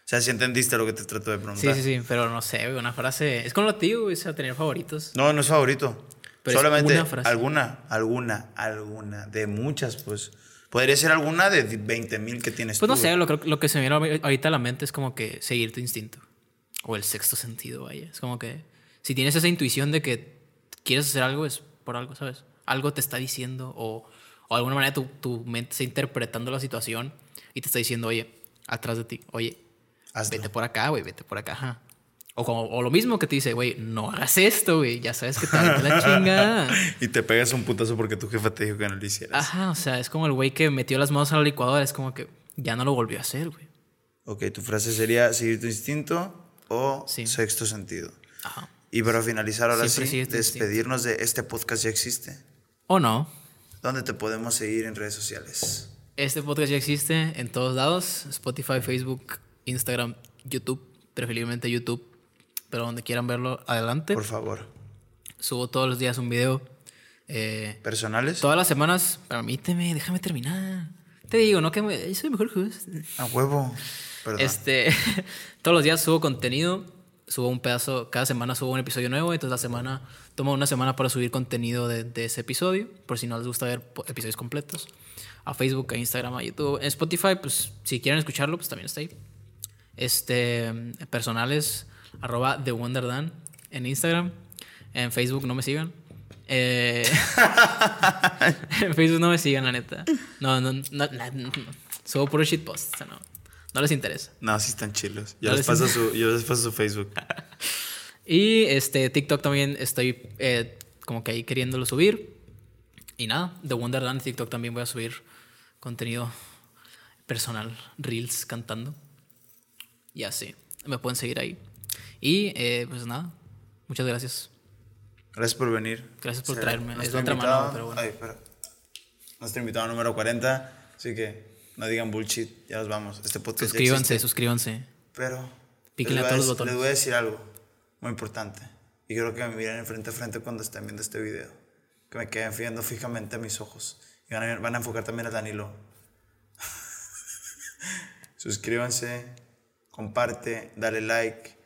sea, si entendiste lo que te trato de Sí, preguntar. sí, sí, pero no sé, una frase. Es como lo tío, o sea, tener favoritos. No, no es favorito. Pero es Solamente una frase. alguna, alguna, alguna. De muchas, pues. Podría ser alguna de 20 mil que tienes Pues no tú, sé, lo, lo que se me viene ahorita a la mente es como que seguir tu instinto. O el sexto sentido, vaya. Es como que si tienes esa intuición de que quieres hacer algo, es por algo, ¿sabes? Algo te está diciendo o, o de alguna manera tu, tu mente está interpretando la situación y te está diciendo, oye, atrás de ti, oye, Hazlo. vete por acá, güey, vete por acá. ajá. O, como, o lo mismo que te dice, güey, no hagas esto, güey, ya sabes que te va la chingada. Y te pegas un putazo porque tu jefa te dijo que no lo hicieras. Ajá, o sea, es como el güey que metió las manos a la licuadora, es como que ya no lo volvió a hacer, güey. Ok, tu frase sería seguir tu instinto o Sí. sexto sentido. Ajá. Y para finalizar, ahora Siempre sí, instinto. despedirnos de este podcast ya existe. O no. ¿Dónde te podemos seguir en redes sociales? Este podcast ya existe en todos lados: Spotify, Facebook, Instagram, YouTube, preferiblemente YouTube. Pero donde quieran verlo, adelante. Por favor. Subo todos los días un video. Eh, ¿Personales? todas las semanas, permíteme, déjame terminar. Te digo, no que me, yo soy mejor host. A huevo. Perdón. Este, todos los días subo contenido, subo un pedazo, cada semana subo un episodio nuevo, entonces la semana, tomo una semana para subir contenido de, de ese episodio, por si no les gusta ver episodios completos, a Facebook, a Instagram, a YouTube, en Spotify, pues si quieren escucharlo, pues también está ahí. Este, personales, arroba The Wonder Dan en Instagram, en Facebook no me sigan. Eh, en Facebook no me sigan, la neta. No, no, no, no, no. Subo puro shitpost, o sea, no. No les interesa. No, sí están chilos. Yo, No les les paso su, yo les paso su Facebook. Y este TikTok también estoy eh, como que ahí queriéndolo subir. Y nada, The Wonderland TikTok también voy a subir contenido personal, reels cantando. Y así, me pueden seguir ahí. Y eh, pues nada, muchas gracias. Gracias por venir. Gracias por Será traerme. Es nuestro otra invitado- mano, pero bueno. Ay. Nuestro invitado número 40. Así que no digan bullshit. Ya nos vamos. Este podcast Suscríbanse, suscríbanse. Pero Píquenle a todos los botones. Les voy a decir algo muy importante. Y quiero que me miren en frente a frente cuando estén viendo este video. Que me queden viendo fijamente a mis ojos. Y van a, van a enfocar también a Danilo. Suscríbanse, comparte, dale like.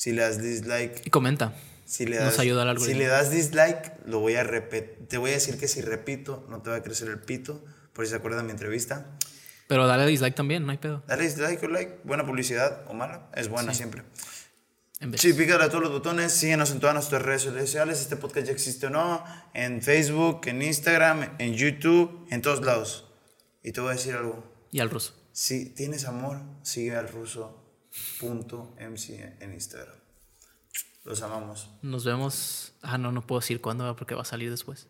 Si le das dislike, Y comenta. si le Nos das, ayuda al si algoritmo. le das dislike, lo voy a repetir. Te voy a decir que si repito, no te va a crecer el pito. Por si se acuerdan de mi entrevista. Pero dale dislike también, no hay pedo. Dale dislike o like. Buena publicidad o mala. Es buena siempre. En vez. Sí, pícale a todos los botones, síguenos en todas nuestras redes sociales, este podcast ya existe o no, en Facebook, en Instagram, en YouTube, en todos lados. Y te voy a decir algo, Y al ruso. si tienes amor, sigue al ruso.mc en Instagram. Los amamos. Nos vemos. Ah, no, no puedo decir cuándo porque va a salir después.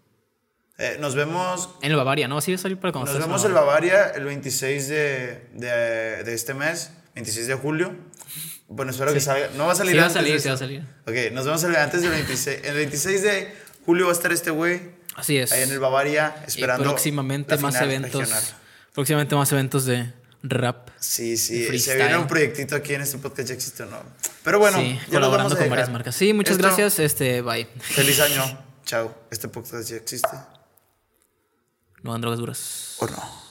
Eh, nos vemos. En el Bavaria, ¿no? Así va a salir para cuando Nos en vemos en Bavaria el 26 de, de, de este mes, 26 de julio. Bueno, espero que salga. No va a salir Sí va a salir, de sí va a salir. Ok, nos vemos el, antes del 26. El 26 de julio va a estar este güey Así es. ahí en el Bavaria y esperando. próximamente la más eventos. regional. Próximamente más eventos de rap. Sí, sí, se viene un proyectito aquí en este podcast, ya existe o no. Pero bueno, sí, ya colaborando con varias marcas. Sí, muchas Esto- gracias. Este, bye. Feliz año. Chao. Este podcast ya existe. No dan drogas duras. ¿O no?